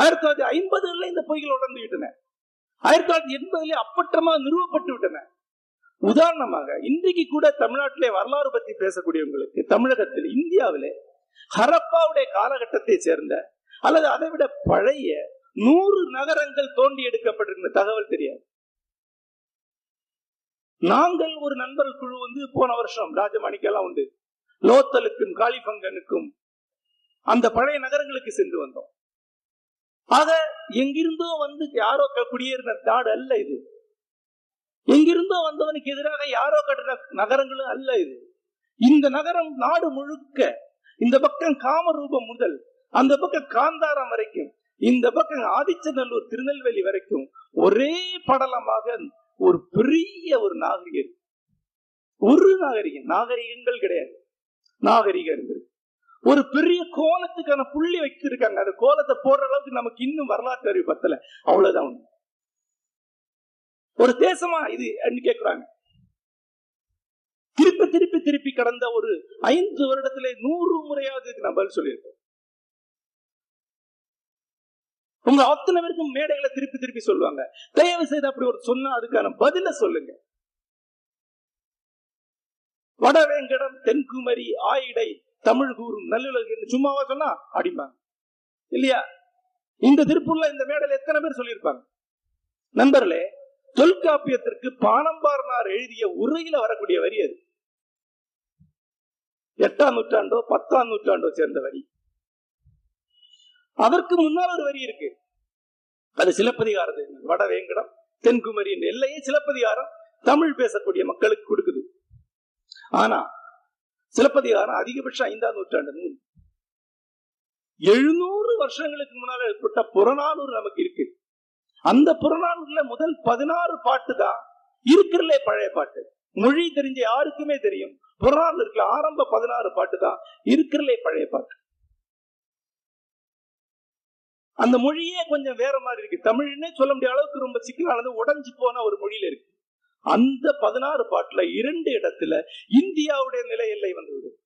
B: ஆயிரத்தி தொள்ளாயிரத்தி ஐம்பதுல இந்த பொய்கள் உடந்து விட்டன. ஆயிரத்தி தொள்ளாயிரத்தி எண்பதுல அப்பட்டமா நிறுவப்பட்டு விட்டன. உதாரணமாக இன்றைக்கு கூட தமிழ்நாட்டிலே வரலாறு பத்தி பேசக்கூடியவங்களுக்கு தமிழகத்தில் இந்தியாவிலே ஹரப்பாவுடைய காலகட்டத்தை சேர்ந்த அல்லது அதை விட பழைய நூறு நகரங்கள் தோண்டி எடுக்கப்பட்டிருக்கிற தகவல் தெரியாது. நாங்கள் ஒரு நண்பர் குழு வந்து போன வருஷம் ராஜமாணிக்கெல்லாம் உண்டு. லோத்தலுக்கும் காளிபங்கனுக்கும் அந்த பழைய நகரங்களுக்கு சென்று வந்தோம். ஆக எங்கிருந்தோ வந்து யாரோ க- குடியேறின நாடு அல்ல இது. எங்கிருந்தோ வந்தவனுக்கு எதிராக யாரோ கட்டின நகரங்களும் அல்ல இது. இந்த நகரம் நாடு முழுக்க இந்த பக்கம் காமரூபம் முதல் அந்த பக்கம் காந்தாரம் வரைக்கும் இந்த பக்கம் ஆதிச்சநல்லூர் திருநெல்வேலி வரைக்கும் ஒரே படலமாக ஒரு பெரிய ஒரு நாகரிகம் ஒரு நாகரிகம் நாகரிகங்கள் கிடையாது. நாகரிகம் இருந்தது. ஒரு பெரிய கோலத்துக்கான புள்ளி வைத்திருக்காங்க அந்த கோலத்தை போடுற அளவுக்கு நமக்கு இன்னும் வரலாற்று அறிவு பத்தல. அவ்வளவுதான். ஒரு தேசமா இது கேட்கிறாங்க கேக்குறாங்க. திருப்பி திருப்பி திருப்பி கடந்த ஒரு ஐந்து வருடத்திலே நூறு முறையாவது இதுக்கு நான் பதில் சொல்லியிருக்கேன். உங்க அத்தனை பேருக்கும் மேடைகளை திருப்பி திருப்பி சொல்லுவாங்க. தயவு செய்து அப்படி ஒரு சொன்னா அதுக்கான பதில சொல்லுங்க. வடவேங்கடம் தென்குமரி ஆயிடை தமிழ் கூறும் நல்லுலகு சும்மாவா சொன்னா அடிப்பாங்க. இல்லையா? இந்த திருப்பூர்ல இந்த மேடையில எத்தனை பேர் சொல்லியிருப்பாங்க? நண்பர்களே தொல்காப்பியத்திற்கு பாணம்பாரனார் எழுதிய உரையில வரக்கூடிய வரி அது. எட்டாம் நூற்றாண்டோ பத்தாம் நூற்றாண்டோ சேர்ந்த வரி. அதற்கு முன்னால் ஒரு வரி இருக்கு. அது சிலப்பதிகாரது வடவேங்கடம் தென்குமரி என்ற எல்லையே சிலப்பதிகாரம் தமிழ் பேசக்கூடிய மக்களுக்கு கொடுக்குது. ஆனா சிலப்பதிகாரம் அதிகபட்சம் ஐந்தாம் நூற்றாண்டு எழுநூறு வருஷங்களுக்கு முன்னால ஏற்பட்ட புறநானூறு நமக்கு இருக்கு. அந்த புறநானூறுல முதல் பதினாறு பாட்டு தான் இருக்கிறல பழைய பாட்டு. மொழி தெரிஞ்ச யாருக்குமே தெரியும். புறநானூறு ஆரம்ப பதினாறு பாட்டு தான் இருக்கிறல பழைய பாட்டு. அந்த மொழியே கொஞ்சம் வேற மாதிரி இருக்கு. தமிழ்னே சொல்ல முடிய அளவுக்கு ரொம்ப சிக்கலானது உடஞ்சு போன ஒரு மொழியில இருக்கு. அந்த பதினாறு பாட்டுல இரண்டு இடத்துல இந்தியாவுடைய நிலை எல்லை வந்தது.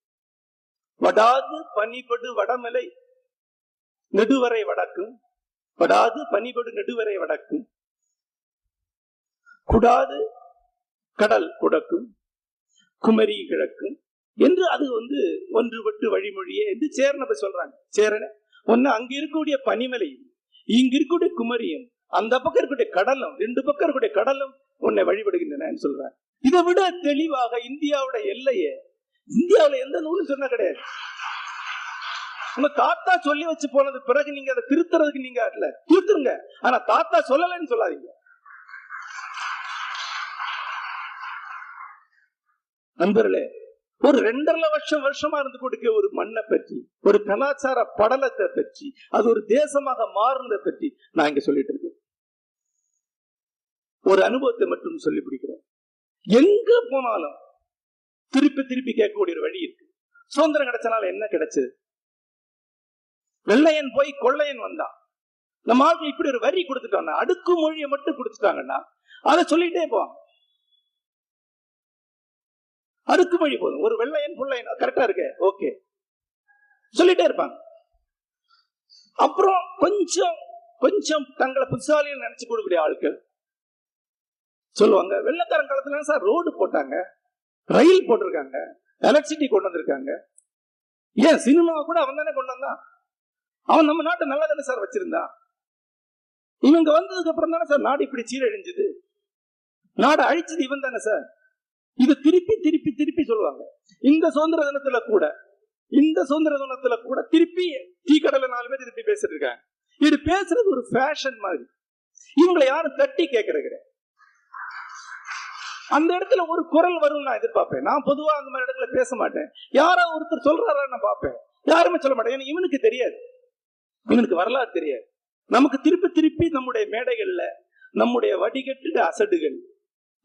B: வடாது பனிபடு வடமலை நெடுவரை வடக்கும். வடாது பனிபடு நெடுவரை வடக்கும். குடாது கடல் குடக்கும். குமரி கிழக்கும். என்று அது வந்து ஒன்றுபட்டு வழிமொழியே என்று சேரனை சொல்றாங்க. சேரன ஒன்னு அங்க இருக்கக்கூடிய பனிமலையும் இங்க இருக்கக்கூடிய குமரியும் அந்த பக்கம் இருக்கக்கூடிய கடலும் ரெண்டு பக்கம் இருக்கக்கூடிய கடலும் உன்னை வழிபடுகின்றன சொல்றேன் இதை விட தெளிவாக இந்தியாவோட எல்லைய இந்தியாவுல எந்த நூலும் சொன்ன கிடையாது. உங்க தாத்தா சொல்லி வச்சு போனது பிறகு நீங்க அதை திருத்துறதுக்கு நீங்க இல்ல திருத்துருங்க. ஆனா தாத்தா சொல்லலைன்னு சொல்லாதீங்க. நண்பர்களே ஒரு ரெண்டரை லட்சம் வருஷமா இருந்து கொடுக்க ஒரு மண்ணை பற்றி ஒரு கலாச்சார படலத்தை பற்றி அது ஒரு தேசமாக மாறுனதை பற்றி நான் இங்க சொல்லிட்டு இருக்கேன். ஒரு அனுபவத்தை மட்டும் சொல்லி பிடிக்கிறேன் எங்க போனாலும் திருப்பி திருப்பி கேட்கக்கூடிய ஒரு வழி இருக்கு. சுதந்திரம் கிடைச்சனால என்ன கிடைச்சது? வெள்ளையன் போய் கொள்ளையன் வந்தான். நம்ம ஆட்கள் இப்படி ஒரு வரி கொடுத்துட்டாங்க. அடுக்கு மொழியை மட்டும் கொடுத்துட்டாங்கன்னா அதை சொல்லிட்டே போவாங்க. அடுக்கு மொழி போதும். ஒரு வெள்ளையன் புள்ளையன்? கரெக்டா இருக்கு. ஓகே சொல்லிட்டே இருப்பாங்க. அப்புறம் கொஞ்சம் கொஞ்சம் தங்களை புத்தாலின்னு நினைச்சு கொடுக்கக்கூடிய ஆட்கள் சொல்லுவாங்க வெள்ளக்காரன் காலத்துல சார் ரோடு போட்டாங்க ரயில் போட்டிருக்காங்க எலக்ட்ரிசிட்டி கொண்டு வந்திருக்காங்க. ஏன்? சினிமா கூட அவன் தானே கொண்டு வந்தான். அவன் நம்ம நாட்டை நல்லா தானே சார் வச்சிருந்தான் இவங்க வந்ததுக்கு அப்புறம் தானே சார் நாடு இப்படி சீரழிஞ்சது. நாடு அழிச்சது இவன் தானே சார். இது திருப்பி திருப்பி திருப்பி சொல்லுவாங்க. இந்த சுதந்திர தினத்துல கூட இந்த சுதந்திர தினத்துல கூட திருப்பி டீ கடையில நாலு பேர் திருப்பி பேசிட்டு இருக்காங்க. இது பேசுறது ஒரு ஃபேஷன் மாதிரி. இவங்களை யாரும் தட்டி கேட்கறது அந்த இடத்துல ஒரு குரல் வரும் நான் எதிர்பார்ப்பேன். நான் பொதுவா அந்த மாதிரி இடத்துல பேச மாட்டேன். யாரோ ஒருத்தர் சொல்றாரா நான் பார்ப்பேன். யாருமே சொல்ல மாட்டேன். ஏன்னா இவனுக்கு தெரியாது. இவனுக்கு வரலாறு தெரியாது. நமக்கு திருப்பி திருப்பி நம்முடைய மேடைகள்ல நம்முடைய வடிகட்டு அசடுகள்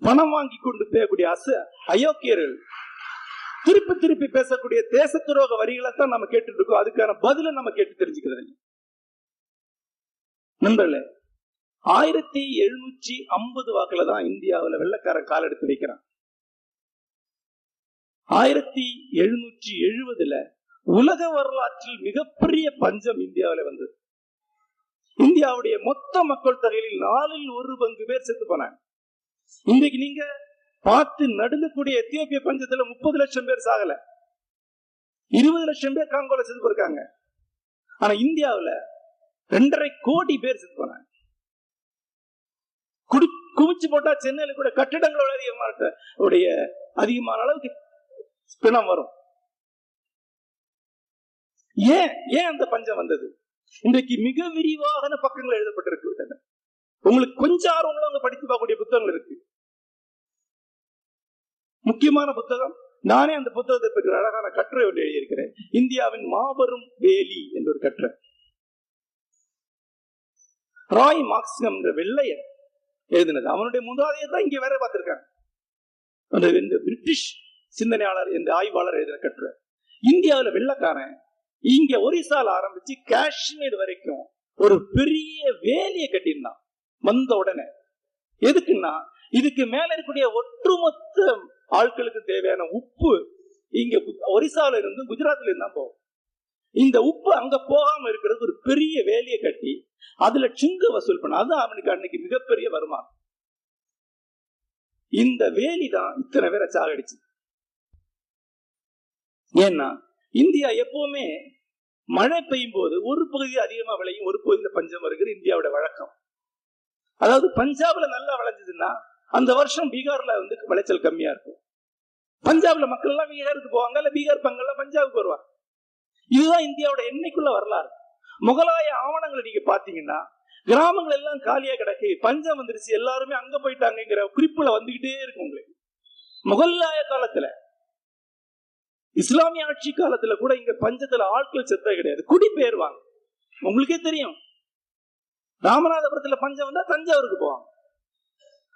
B: பணம் வாங்கி கொண்டு பேசக்கூடிய அச அயோக்கியர்கள். திருப்பி திருப்பி பேசக்கூடிய தேச துரோக வரிகளை தான் நம்ம கேட்டுட்டு இருக்கோம் அதுக்கான பதில நம்ம கேட்டு தெரிஞ்சுக்கிறது இல்லை. நண்பர்களே ஆயிரத்தி எழுநூற்றி ஐம்பது வாக்குல தான் இந்தியாவில் வெள்ளக்காரன் கால் எடுத்து வைக்கிறான். ஆயிரத்தி எழுநூற்றி எழுபதுல உலக வரலாற்றில் மிகப்பெரிய பஞ்சம் இந்தியாவுல வந்தது. இந்தியாவுடைய மொத்த மக்கள் தொகையில் நாலில் ஒரு பங்கு பேர் செத்து போனாங்க. இன்றைக்கு நீங்க பார்த்து நடுங்கக்கூடிய எத்தியோப்பிய பஞ்சத்துல முப்பது லட்சம் பேர் சாகல. இருபது லட்சம் பேர் காங்கோல செத்து போயிருக்காங்க. ஆனா இந்தியாவுல ரெண்டரை கோடி பேர் செத்து போனாங்க. குடி குவிச்சு போட்டா சென்னையில கூட கட்டிடங்களோட அதிகமான உடைய அதிகமான அளவுக்கு பிணம் வரும். ஏன் ஏன் அந்த பஞ்சம் வந்தது? இன்றைக்கு மிக விரிவாக பக்கங்கள் எழுதப்பட்டிருக்கு விட்டன உங்களுக்கு கொஞ்சம் ஆர்வம் உள்ளவங்க படித்து பார்க்கக்கூடிய புத்தகங்கள் இருக்கு. முக்கியமான புத்தகம் நானே அந்த புத்தகத்தை பற்றி அழகான கட்டுரை ஒன்று எழுதியிருக்கிறேன். இந்தியாவின் மாபெரும் வேலி என்ற ஒரு கட்டுரை. ராய் மார்க்சிங் என்ற வெள்ளையன் எழுதினது. அவனுடைய முதலாளியை தான் இங்க வேற பார்த்திருக்காங்க. அந்த இந்த பிரிட்டிஷ் சிந்தனையாளர் இந்த ஆய்வாளர் எழுதின கட்டுரை. இந்தியாவுல வெள்ளக்காரன் இங்க ஒரிசால ஆரம்பிச்சு காஷ்மீர் வரைக்கும் ஒரு பெரிய வேலியை கட்டியிருந்தான். வந்த உடனே எதுக்குன்னா இதுக்கு மேல இருக்கக்கூடிய ஒட்டுமொத்த ஆட்களுக்கு தேவையான உப்பு இங்க ஒரிசால இருந்து குஜராத்ல இருந்தா போகும். இந்த உப்பு அங்க போகாம இருக்கிறது ஒரு பெரிய வேலையை கட்டி அதுல சுங்க வசூல் பண்ண அதுதான் அவனுக்கு அன்னைக்கு மிகப்பெரிய வருமானம். இந்த வேலி தான் இத்தனை பேரை சாகடிச்சு. ஏன்னா இந்தியா எப்பவுமே மழை பெய்யும் போது ஒரு பகுதி அதிகமா விளையும் ஒரு பகுதியில பஞ்சம் வருகிறது இந்தியாவோட வழக்கம். அதாவது பஞ்சாப்ல நல்லா விளைஞ்சதுன்னா அந்த வருஷம் பீகார்ல வந்து விளைச்சல் கம்மியா இருக்கும். பஞ்சாப்ல மக்கள் எல்லாம் பீகாருக்கு போவாங்க இல்ல பீகார் பங்கெல்லாம் பஞ்சாபுக்கு வருவாங்க. இதுதான் இந்தியாவோட எண்ணெய்க்குள்ள வரலாறு. முகலாய ஆவணங்களை நீங்க பாத்தீங்கன்னா கிராமங்கள் எல்லாம் காலியா கிடக்கு பஞ்சம் வந்துருச்சு எல்லாருமே அங்க போயிட்டாங்கிற குறிப்புல வந்துகிட்டே இருக்கும் உங்களுக்கு. முகலாய காலத்துல இஸ்லாமிய ஆட்சி காலத்துல கூட இங்க பஞ்சத்துல ஆட்கள் செத்த கிடையாது. குடிபெயர்வாங்க உங்களுக்கே தெரியும். ராமநாதபுரத்துல பஞ்சம் வந்தா தஞ்சாவூருக்கு போவாங்க.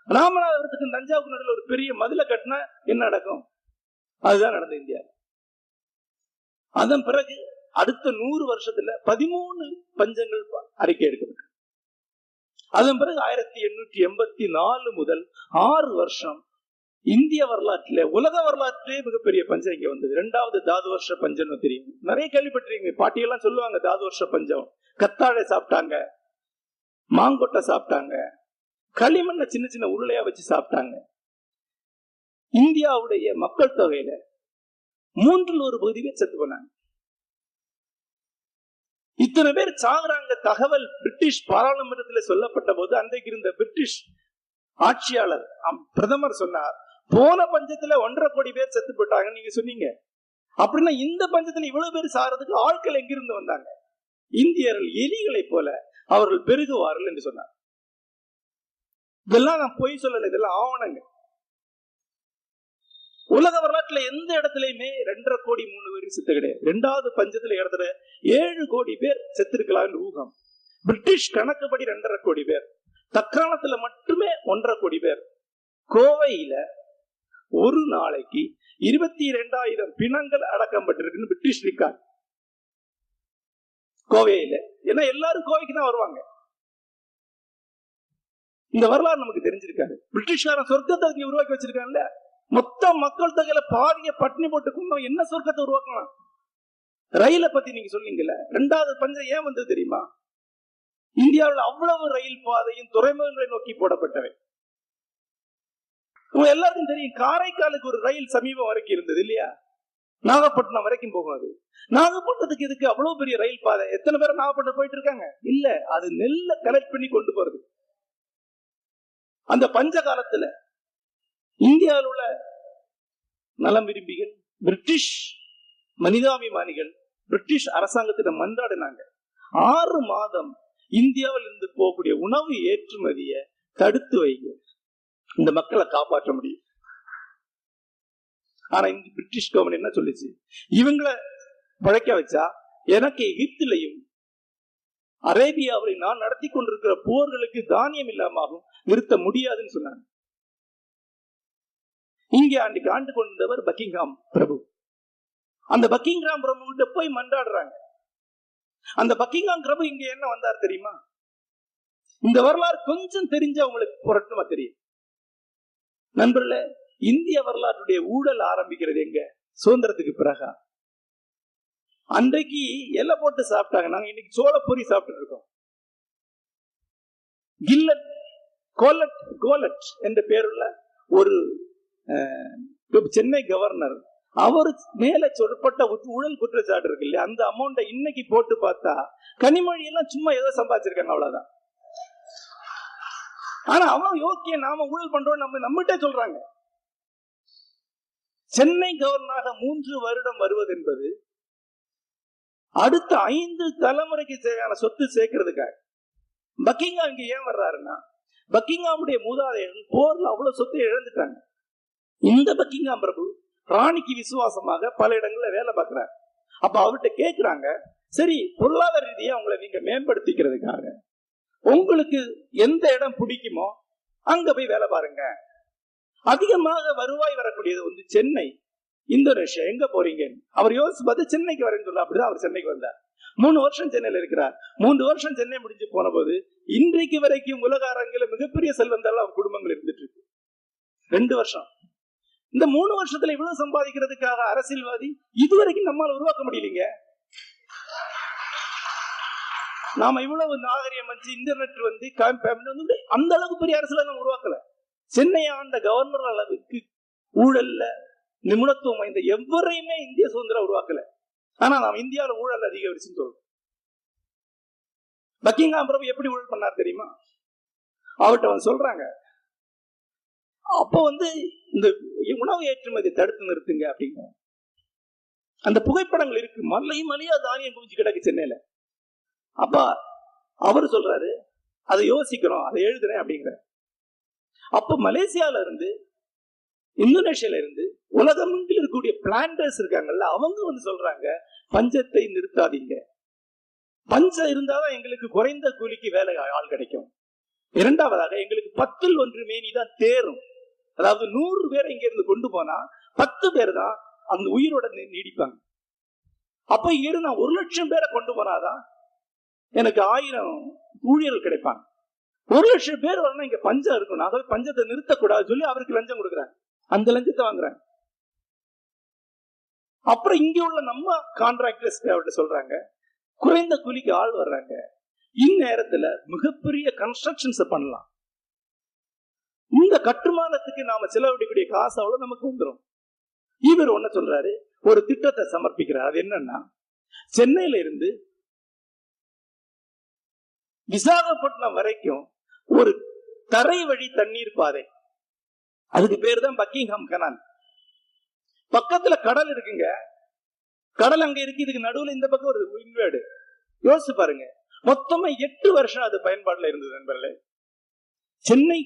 B: ராமநாதபுரத்துக்கு தஞ்சாவூருக்கு நடுவில் ஒரு பெரிய மதில கட்டினா என்ன நடக்கும்? அதுதான் நடந்த இந்தியா. அதன் பிறகு அடுத்த நூறு வருஷத்துல பதிமூணு பஞ்சங்கள் அறிக்கை எடுக்கப்பட்டு அதன் பிறகு ஆயிரத்தி எண்ணூற்றி எண்பத்தி நாலு முதல் ஆறு வருஷம் இந்திய வரலாற்றிலே உலக வரலாற்றிலே மிகப்பெரிய பஞ்சம் இங்க வந்தது. ரெண்டாவது தாது வருஷ பஞ்சம்னு தெரியும். நிறைய கேள்விப்பட்டிருக்கீங்க. பாட்டியெல்லாம் சொல்லுவாங்க தாது வருஷ பஞ்சம். கத்தாழை சாப்பிட்டாங்க. மாங்கொட்டை சாப்பிட்டாங்க. களிமண்ணை சின்ன சின்ன உருளையா வச்சு சாப்பிட்டாங்க. இந்தியாவுடைய மக்கள் தொகையில மூன்றில் ஒரு பகுதியே செத்து போனாங்க. இத்தனை பேர் சாகுறாங்க தகவல் பிரிட்டிஷ் பாராளுமன்றத்தில் சொல்லப்பட்ட போது அன்றைக்கு இருந்த பிரிட்டிஷ் ஆட்சியாளர் பிரதமர் சொன்னார் போன பஞ்சத்துல ஒன்றரை கோடி பேர் செத்து போட்டாங்க நீங்க சொன்னீங்க. அப்படின்னா இந்த பஞ்சத்துல இவ்வளவு பேர் சாகிறதுக்கு ஆட்கள் எங்கிருந்து வந்தாங்க? இந்தியர்கள் எலிகளை போல அவர்கள் பெருகுவார்கள் என்று சொன்னார். இதெல்லாம் நான் பொய் சொல்லல இதெல்லாம் ஆவணங்க உலக வரலாற்றுல எந்த இடத்துலயுமே ரெண்டரை கோடி மூணு பேர் செத்து கிடையாது. ரெண்டாவது பஞ்சத்துல இடத்துல ஏழு கோடி பேர் செத்திருக்கலாம் ஊகம். பிரிட்டிஷ் கணக்குப்படி ரெண்டரை கோடி பேர். தக்காணத்துல மட்டுமே ஒன்றரை கோடி பேர். கோவையில ஒரு நாளைக்கு இருபத்தி இரண்டாயிரம் பிணங்கள் அடக்கம் பட்டிருக்குன்னு பிரிட்டிஷ் ரெக்கார்ட் கோவையில. ஏன்னா எல்லாரும் கோவைக்கு தான் வருவாங்க. இந்த வரலாறு நமக்கு தெரிஞ்சிருக்காரு பிரிட்டிஷ்காரன் சொர்க்கத்தை உருவாக்கி வச்சிருக்காங்கல்ல? மொத்த மக்கள் தொகையில பாதிய பட்டினி போட்டு கும்பம் என்ன சொர்க்கத்தை உருவாக்கலாம் ரயிலை பத்தி நீங்க சொன்னீங்கல்ல? ரெண்டாவது பஞ்சம் ஏன் வந்தது தெரியுமா? இந்தியாவில் அவ்வளவு ரயில் பாதையும் துறைமுகங்களை நோக்கி போடப்பட்டவை. எல்லாருக்கும் தெரியும் காரைக்காலுக்கு ஒரு ரயில் சமீபம் வரைக்கும் இருந்தது இல்லையா? நாகப்பட்டினம் வரைக்கும் போகும் அது. நாகப்பட்டினத்துக்கு இதுக்கு அவ்வளவு பெரிய ரயில் பாதை? எத்தனை பேர் நாகப்பட்டினம் போயிட்டு இருக்காங்க? இல்ல அது நெல்ல கனெக்ட் பண்ணி கொண்டு போறது. அந்த பஞ்ச காலத்துல இந்தியாவில் உள்ள நலம் விரும்பிகள் பிரிட்டிஷ் மனிதாபிமானிகள் பிரிட்டிஷ் அரசாங்கத்திடம் மன்றாடினாங்க. ஆறு மாதம் இந்தியாவில் இருந்து போகக்கூடிய உணவு ஏற்றுமதியை தடுத்து வைங்க. இந்த மக்களை காப்பாற்ற முடியும். ஆனா இந்த பிரிட்டிஷ் கவர்மெண்ட் என்ன சொல்லுச்சு? இவங்களை பழைக்க வச்சா எனக்கு எகிப்திலையும் அரேபியாவில் நான் நடத்தி கொண்டிருக்கிற போர்களுக்கு தானியம் இல்லாமாகும் நிறுத்த முடியாதுன்னு சொன்னாங்க. இங்கே அன்றைக்கு ஆண்டு கொண்டவர் பக்கிங்ஹாம் பிரபு. அந்த பக்கிங்ஹாம் பிரபு கிட்ட போய் மன்றாடுறாங்க. அந்த பக்கிங்ஹாம் பிரபு இங்க என்ன வந்தார் தெரியுமா? இந்த வரலாறு கொஞ்சம் தெரிஞ்ச உங்களுக்கு புரட்டுமா தெரியும்? நண்பர்களே இந்திய வரலாற்றுடைய ஊழல் ஆரம்பிக்கிறது எங்க? சுதந்திரத்துக்கு பிறகா? அன்றைக்கு எல்லை போட்டு சாப்பிட்டாங்க. நாங்க இன்னைக்கு சோள சாப்பிட்டு இருக்கோம். கில்லட் கோலட் கோலட் என்ற பேருள்ள ஒரு அஹ், சென்னை கவர்னர் அவர் மேல சொல்லப்பட்ட ஊழல் குற்றச்சாட்டு இருக்கு இல்லையா? அந்த அமௌண்ட்டை இன்னைக்கு போட்டு பார்த்தா கனிமொழி எல்லாம் சும்மா ஏதோ சம்பாதிச்சிருக்காங்க அவ்வளவுதான். ஆனா அவன் யோக்கிய நாம ஊழல் பண்றோம் நம்ம நம்மகிட்ட சொல்றாங்க. சென்னை கவர்னராக மூன்று வருடம் வருவது என்பது அடுத்த ஐந்து தலைமுறைக்கு தேவையான சொத்து சேர்க்கறதுக்காக. பக்கிங்காம் இங்க ஏன் வர்றாருன்னா பக்கிங்காமுடைய மூதாதையர்கள் போர்ல அவ்வளவு சொத்தை இழந்துட்டாங்க. இந்த பக்கிங்காம் பிரபு ராணிக்கு விசுவாசமாக பல இடங்கள்ல வேலை பார்க்கிறார். அப்ப அவர்கிட்ட கேட்கிறாங்க சரி பொருளாதார ரீதியா உங்களை நீங்க மேம்படுத்திக்கிறதுக்காக உங்களுக்கு எந்த இடம் பிடிக்குமோ அங்க போய் வேலை பாருங்க. அதிகமாக வருவாய் வரக்கூடியது வந்து சென்னை இந்தோனேஷியா. எங்க போறீங்க? அவர் யோசிச்சு பார்த்து சென்னைக்கு வரேன்னு சொல்ல அப்படிதான் அவர் சென்னைக்கு வந்தார். மூணு வருஷம் சென்னையில இருக்கிறார். மூன்று வருஷம் சென்னை முடிஞ்சு போன போது இன்றைக்கு வரைக்கும் உலக அரங்கில மிகப்பெரிய செல்வந்தால் அவர் குடும்பங்கள் இருந்துட்டு இருக்கு. ரெண்டு வருஷம். இந்த மூணு வருஷத்துல இவ்வளவு சம்பாதிக்கிறதுக்காக அரசியல்வாதி இதுவரைக்கும் நம்மால் உருவாக்க முடியலீங்க. நாம இவ்வளவு நாகரிகம் வந்து இன்டர்நெட் வந்து அந்த அளவுக்கு பெரிய அரசியல நம்ம உருவாக்கல. சென்னை ஆண்ட கவர்னர் அளவுக்கு ஊழல்ல நிபுணத்துவம் வாய்ந்த எவரையுமே இந்திய சுதந்திரம் உருவாக்கல. ஆனா நாம் இந்தியாவில் ஊழல் அதிகரிச்சுன்னு சொல்றோம். பக்கிங்காம் பிரபு எப்படி ஊழல் பண்ணார் தெரியுமா? அவர்கிட்ட வந்து சொல்றாங்க. அப்போ வந்து இந்த உணவு ஏற்றுமதி தடுத்து நிறுத்துங்க அப்படிங்க. அந்த புகைப்படங்கள் இருக்கு. மல்லையும் மலையா தானியம் குவிச்சு கிடக்கு சென்னையில. அப்பா அவர் சொல்றாரு அதை யோசிக்கிறோம் அதை எழுதுறேன் அப்படிங்கிற அப்போ மலேசியால இருந்து இந்தோனேஷியால இருந்து உலகமெங்கில் இருக்கக்கூடிய பிளான்டர்ஸ் இருக்காங்கல்ல அவங்க வந்து சொல்றாங்க பஞ்சத்தை நிறுத்தாதீங்க. பஞ்சம் இருந்தாதான் எங்களுக்கு குறைந்த கூலிக்கு வேலை ஆள் கிடைக்கும். இரண்டாவதாக எங்களுக்கு பத்தில் ஒன்று மேனி தான் தேரும். அதாவது நூறு பேரை இங்க இருந்து கொண்டு போனா பத்து பேர் தான் அந்த உயிரோட நீடிப்பாங்க. அப்ப இங்க நான் ஒரு லட்சம் பேரை கொண்டு போனாதான் எனக்கு ஆயிரம் ஊழியர்கள் கிடைப்பாங்க. ஒரு லட்சம் பேர் வரணும் இங்க பஞ்சம் இருக்கணும். அதாவது பஞ்சத்தை நிறுத்தக்கூடாது சொல்லி அவருக்கு லஞ்சம் கொடுக்குறாங்க. அந்த லஞ்சத்தை வாங்குறாங்க. அப்புறம் இங்க உள்ள நம்ம கான்ட்ராக்டர்ஸ் அவர்கிட்ட சொல்றாங்க குறைந்த கூலிக்கு ஆள் வர்றாங்க. இந்நேரத்துல மிகப்பெரிய கன்ஸ்ட்ரக்ஷன்ஸ் பண்ணலாம். இந்த கட்டுமானத்துக்கு நாம செலவிடக்கூடிய காசு அவ்வளவு நமக்கு வந்துடும் இவர் ஒன்ன சொல்றாரு ஒரு திட்டத்தை சமர்ப்பிக்கிறார். அது என்னன்னா சென்னையில இருந்து விசாகப்பட்டினம் வரைக்கும் ஒரு தரை வழி தண்ணீர் பாதை. அதுக்கு பேர் தான் பக்கிங்ஹாம் கனால் பக்கத்துல கடல் இருக்குங்க. கடல் அங்க இருக்கு இதுக்கு நடுவுல இந்த பக்கம் ஒரு விண்வேடு. யோசிச்சு பாருங்க. மொத்தமா எட்டு வருஷம் அது பயன்பாடுல இருந்தது நண்பர்களே. சென்னை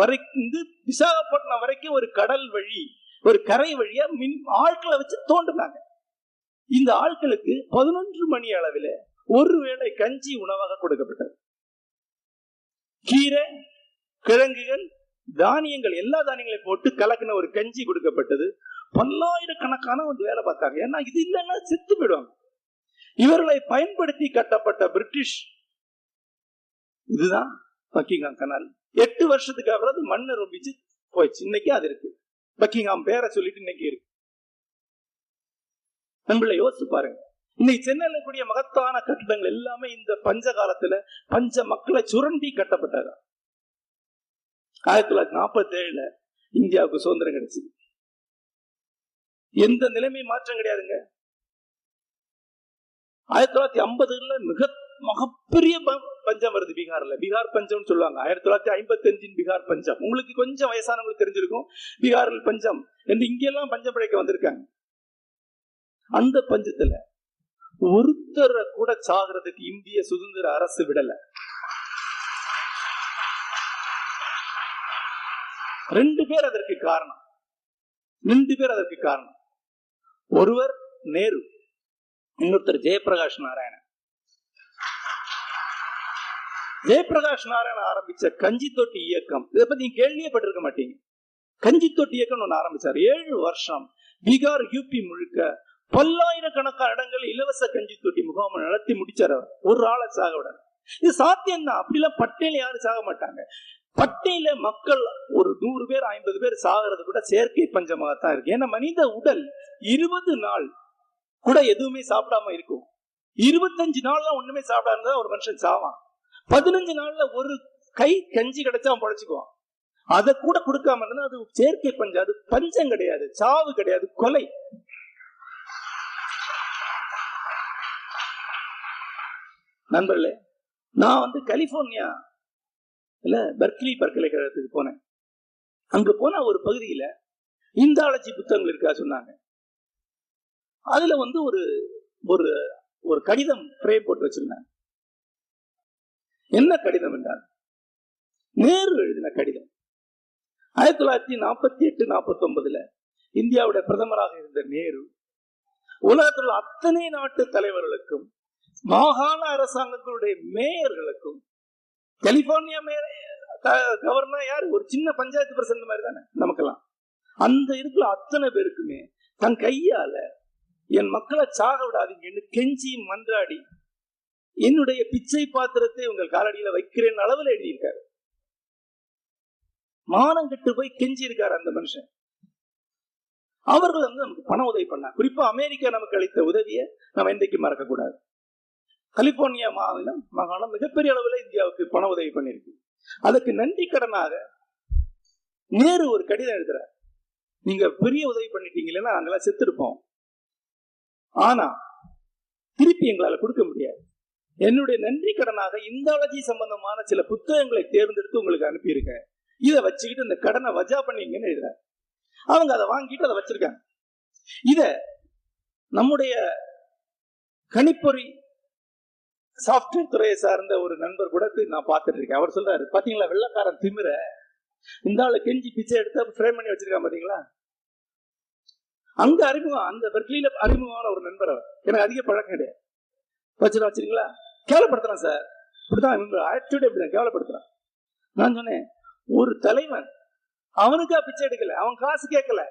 B: வரைக்கும் விசாகப்பட்டினம் வரைக்கும் ஒரு கடல் வழி ஒரு கரை வழியா மின் ஆட்களை வச்சு தோண்டுனாங்க. இந்த ஆட்களுக்கு பதினொன்று மணி அளவில் ஒருவேளை கஞ்சி உணவாக கொடுக்கப்பட்டது. கீரை கிழங்குகள் தானியங்கள் எல்லா தானியங்களையும் போட்டு கலக்கின ஒரு கஞ்சி கொடுக்கப்பட்டது. பல்லாயிரக்கணக்கான வந்து வேலை பார்த்தாங்க. ஏன்னா இது இல்லைன்னா செத்து போயிடுவாங்க. இவர்களை பயன்படுத்தி கட்டப்பட்ட பிரிட்டிஷ் இதுதான் பக்கிங்காம் கனால். எட்டு வருஷத்துக்கு அப்புறம் அது மண்ணை ரொம்பிச்சு போயிடுச்சு இன்னைக்கு அது இருக்கு. பக்கிங்காம் பேரை சொல்லிட்டு இன்னைக்கு இருக்கு. நண்பர்களை யோசிச்சு பாருங்க. இன்னைக்கு சென்னையில் கூடிய மகத்தான கட்டிடங்கள் எல்லாமே இந்த பஞ்ச காலத்துல பஞ்ச மக்களை சுரண்டி கட்டப்பட்டதா? ஆயிரத்தி தொள்ளாயிரத்தி நாற்பத்தி ஏழுல இந்தியாவுக்கு சுதந்திரம் கிடைச்சது. எந்த நிலைமை மாற்றம் கிடையாதுங்க. ஆயிரத்தி தொள்ளாயிரத்தி ஐம்பதுல மிக மிகப்பெரிய ப- பஞ்சம் வருது பீகார்ல. பீகார் பஞ்சம்னு சொல்லுவாங்க. ஆயிரத்தி தொள்ளாயிரத்தி ஐம்பத்தி அஞ்சின் பீகார் பஞ்சம். உங்களுக்கு கொஞ்சம் வயசானவங்களுக்கு தெரிஞ்சிருக்கும். பீகாரில் பஞ்சம். என்று இங்கெல்லாம் பஞ்சம் பிழைக்க வந்திருக்காங்க. அந்த பஞ்சத்துல ஒருத்தரை கூட சாகிறதுக்கு இந்திய சுதந்திர அரசு விடல. ரெண்டு பேர் அதற்கு காரணம். ரெண்டு பேர் அதற்கு காரணம். ஒருவர் நேரு இன்னொருத்தர் ஜெயபிரகாஷ் நாராயணன். ஜெயபிரகாஷ் நாராயணன் ஆரம்பிச்ச கஞ்சி தொட்டி இயக்கம் இதை பத்தி நீங்க கேள்வியே பட்டிருக்க மாட்டீங்க. கஞ்சி தொட்டி இயக்கம் ஒண்ணு ஆரம்பிச்சார். ஏழு வருஷம் பீகார் யூபி முழுக்க பல்லாயிரக்கணக்கான இடங்கள் இலவச கஞ்சி தொட்டி முகாம் நடத்தி முடிச்சார் அவர். ஒரு ஆளை சாக விட இது சாத்தியம் தான் அப்படிலாம் பட்டியல யாரும் சாக மாட்டாங்க. பட்டையில மக்கள் ஒரு நூறு பேர் ஐம்பது பேர் சாகிறது கூட செயற்கை பஞ்சமாகத்தான் இருக்கு. ஏன்னா மனித உடல் இருபது நாள் கூட எதுவுமே சாப்பிடாம இருக்கும். இருபத்தஞ்சு நாள்லாம் ஒண்ணுமே சாப்பிடாம ஒரு மனுஷன் சாவான். பதினஞ்சு நாள்ல ஒரு கை கஞ்சி கிடைச்சா அவன் பழச்சுக்குவான். அதை கூட கொடுக்காம இருந்தா அது செயற்கை பஞ்சம். அது பஞ்சம் கிடையாது. சாவு கிடையாது. கொலை. நண்பர்களே நான் வந்து கலிபோர்னியா இல்ல பெர்க்லி பல்கலைக்கழகத்துக்கு போனேன். அங்க போன ஒரு பகுதியில இந்தாலஜி புத்தகங்கள் இருக்கா சொன்னாங்க. அதுல வந்து ஒரு ஒரு ஒரு கடிதம் ப்ரே போட்டு வச்சிருந்தாங்க. என்ன கடிதம் என்றால் நேரு எழுதின கடிதம். ஆயிரத்தி தொள்ளாயிரத்தி நாற்பத்தி எட்டு நாற்பத்தி ஒன்பதுல இந்தியாவுடைய பிரதமராக இருந்த நேரு உலகத்தில் உள்ள அத்தனை நாட்டு தலைவர்களுக்கும் மாகாண அரசாங்கங்களுடைய மேயர்களுக்கும் கலிபோர்னியா மேயர் கவர்னர் யார்? ஒரு சின்ன பஞ்சாயத்து பிரசிடண்ட் மாதிரி தானே நமக்கெல்லாம். அந்த இருக்கிற அத்தனை பேருக்குமே தன் கையால என் மக்களை சாக விடாதீங்கன்னு கெஞ்சி மன்றாடி. என்னுடைய பிச்சை பாத்திரத்தை உங்கள் காலடியில வைக்கிறேன் அளவில் எழுதியிருக்காரு. மானம் கெட்டு போய் கெஞ்சி இருக்காரு அந்த மனுஷன். அவர்கள் வந்து நமக்கு பண உதவி பண்ணாங்க. குறிப்பா அமெரிக்கா நமக்கு அளித்த உதவியை நம்ம இன்றைக்கு மறக்க கூடாது கலிபோர்னியா மாநிலம் மாகாணம் மிகப்பெரிய அளவில் இந்தியாவுக்கு பண உதவி பண்ணியிருக்கு. அதுக்கு நன்றி கடனாக நேரு ஒரு கடிதம் எழுதுறார். நீங்க பெரிய உதவி பண்ணிட்டீங்கன்னா நாங்களாம் செத்துருப்போம். ஆனா திருப்பி எங்களால கொடுக்க முடியாது. என்னுடைய நன்றி கடனாக இந்தாலஜி சம்பந்தமான சில புத்தகங்களை தேர்ந்தெடுத்து உங்களுக்கு அனுப்பியிருக்கேன். இதை வச்சுக்கிட்டு இந்த கடனை வஜா பண்ணீங்கன்னு எழுதுறாரு. அவங்க அதை வாங்கிட்டு அதை வச்சிருக்காங்க. இத நம்முடைய கணிப்பொறி சாஃப்ட்வேர் துறையை சார்ந்த ஒரு நண்பர் கூட நான் பார்த்துட்டு இருக்கேன். அவர் சொல்றாரு பாத்தீங்களா வெள்ளக்காரன் திமிர? இந்த ஆளு கெஞ்சி பிச்சை எடுத்து ஃப்ரேம் பண்ணி வச்சிருக்கான் பாத்தீங்களா? அங்க அறிமுகம் அந்த பெர்க்லியில அறிமுகமான ஒரு நண்பர் அவர். எனக்கு அதிக பழக்கம் கிடையாது. வச்சுருவா வச்சிருக்கீங்களா கேவலப்படுத்துறான் சார். இப்படிதான் ஆட்டிடியூட் இப்படிதான் கேவலப்படுத்துறான். நான் சொன்னேன் ஒரு தலைவன் அவனுக்கா பிச்சை எடுக்கல அவன் காசு கேட்கல.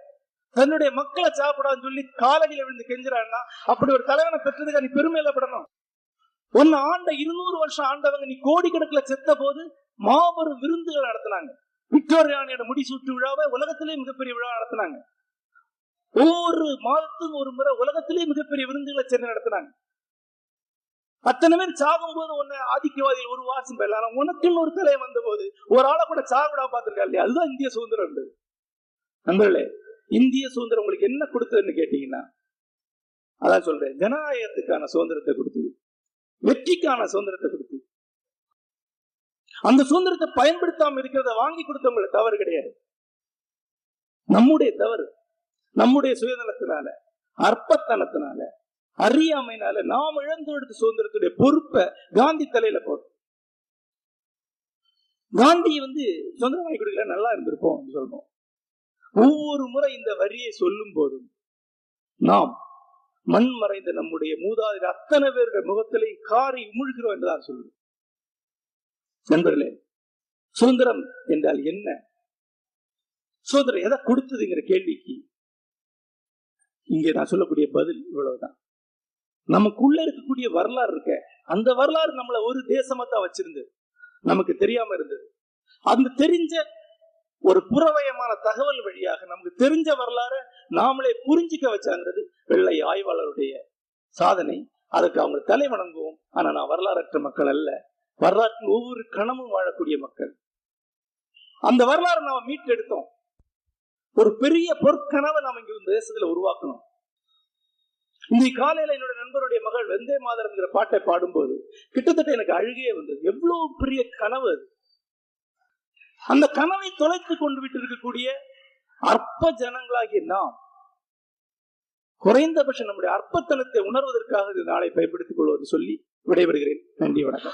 B: தன்னுடைய மக்களை சாப்பிடான்னு சொல்லி காலடியில் விழுந்து கெஞ்சுறான்னா அப்படி ஒரு தலைவனை பெற்றதுக்கு நீ பெருமையில படணும். ஒன்னு ஆண்ட இருநூறு வருஷம் ஆண்டவங்க நீ கோடிக்கணக்கில் செத்த போது மாபெரும் விருந்துகள் நடத்தினாங்க. விக்டோரியானியோட முடிசூட்டு விழாவை உலகத்திலே மிகப்பெரிய விழா நடத்தினாங்க. ஒவ்வொரு மாதத்துக்கும் ஒரு முறை உலகத்திலே மிகப்பெரிய விருந்துகளை சேர்ந்து நடத்தினாங்க. அத்தனை பேர் சாகும் போது ஒன்னு ஆதிக்கவாதிகள் ஒரு வாசம் பெறலாம் உனக்குன்னு ஒரு தலை வந்த போது ஒரு ஆளை கூட சாகுடா பார்த்துருக்கா இல்லையா? அதுதான் இந்திய சுதந்திரம் நண்பர்களே இந்திய சுதந்திரம் உங்களுக்கு என்ன கொடுத்ததுன்னு கேட்டீங்கன்னா அதான் சொல்றேன் ஜனநாயகத்துக்கான சுதந்திரத்தை கொடுத்தது. வெற்றிக்கான சுதந்திரத்தை கொடுத்து. அந்த சுதந்திரத்தை பயன்படுத்தாம இருக்கிறத வாங்கி கொடுத்தவங்கள தவறு கிடையாது. நம்முடைய தவறு நம்முடைய சுயநலத்தினால அற்பத்தனத்தினால அறியாமைனால நாம் இழந்து எடுத்த சுதந்திரத்துடைய பொறுப்பை காந்தி தலையில போடும் காந்தி வந்து சுதந்திரம் வாங்கி கொடுக்கல நல்லா இருந்திருப்போம் சொல்லணும் ஒவ்வொரு முறை இந்த வரியை சொல்லும் போதும் நாம் மண் மறைந்த நம்முடைய மூதாதையர் அத்தனை பேருடைய முகத்திலே காரி உமிழ்கிறோம் என்றுதான் சொல்லுவோம் நண்பர்களே சுதந்திரம் என்றால் என்ன? சுதந்திரம் எதை கொடுத்ததுங்கிற கேள்விக்கு இங்கே நான் சொல்லக்கூடிய பதில் இவ்வளவுதான். நமக்குள்ள இருக்கக்கூடிய வரலாறு இருக்க அந்த வரலாறு நம்மளை ஒரு தேசமா தான் வச்சிருந்தது. நமக்கு தெரியாம இருந்தது. அந்த தெரிஞ்ச ஒரு புறவயமான தகவல் வழியாக நமக்கு தெரிஞ்ச வரலாறு நாமளே புரிஞ்சிக்க வச்சாங்கிறது வெள்ளை ஆய்வாளருடைய சாதனை. அதுக்கு அவங்க தலை வணங்குவோம். ஆனா நான் வரலாறற்ற மக்கள் அல்ல. வரலாற்றில் ஒவ்வொரு கணமும் வாழக்கூடிய மக்கள். அந்த வரலாறு நாம மீட்டெடுத்தோம். ஒரு பெரிய பொற்கனவை நாம இங்க இந்த தேசத்துல உருவாக்கணும். இன்னைக்கு காலையில என்னோட நண்பருடைய மகள் வெந்தே மாதரம்ங்கிற பாட்டை பாடும்போது கிட்டத்தட்ட எனக்கு அழுகையே வந்தது. எவ்வளவு பெரிய கனவு அது. அந்த கனவை தொலைத்து கொண்டு விட்டு இருக்கக்கூடிய அற்ப ஜனங்களாகிய நாம் குறைந்தபட்சம் நம்முடைய அற்பத்தனத்தை உணர்வதற்காக இந்த நாளை பயன்படுத்திக் கொள்வது சொல்லி விடைபெறுகிறேன். நன்றி வணக்கம்.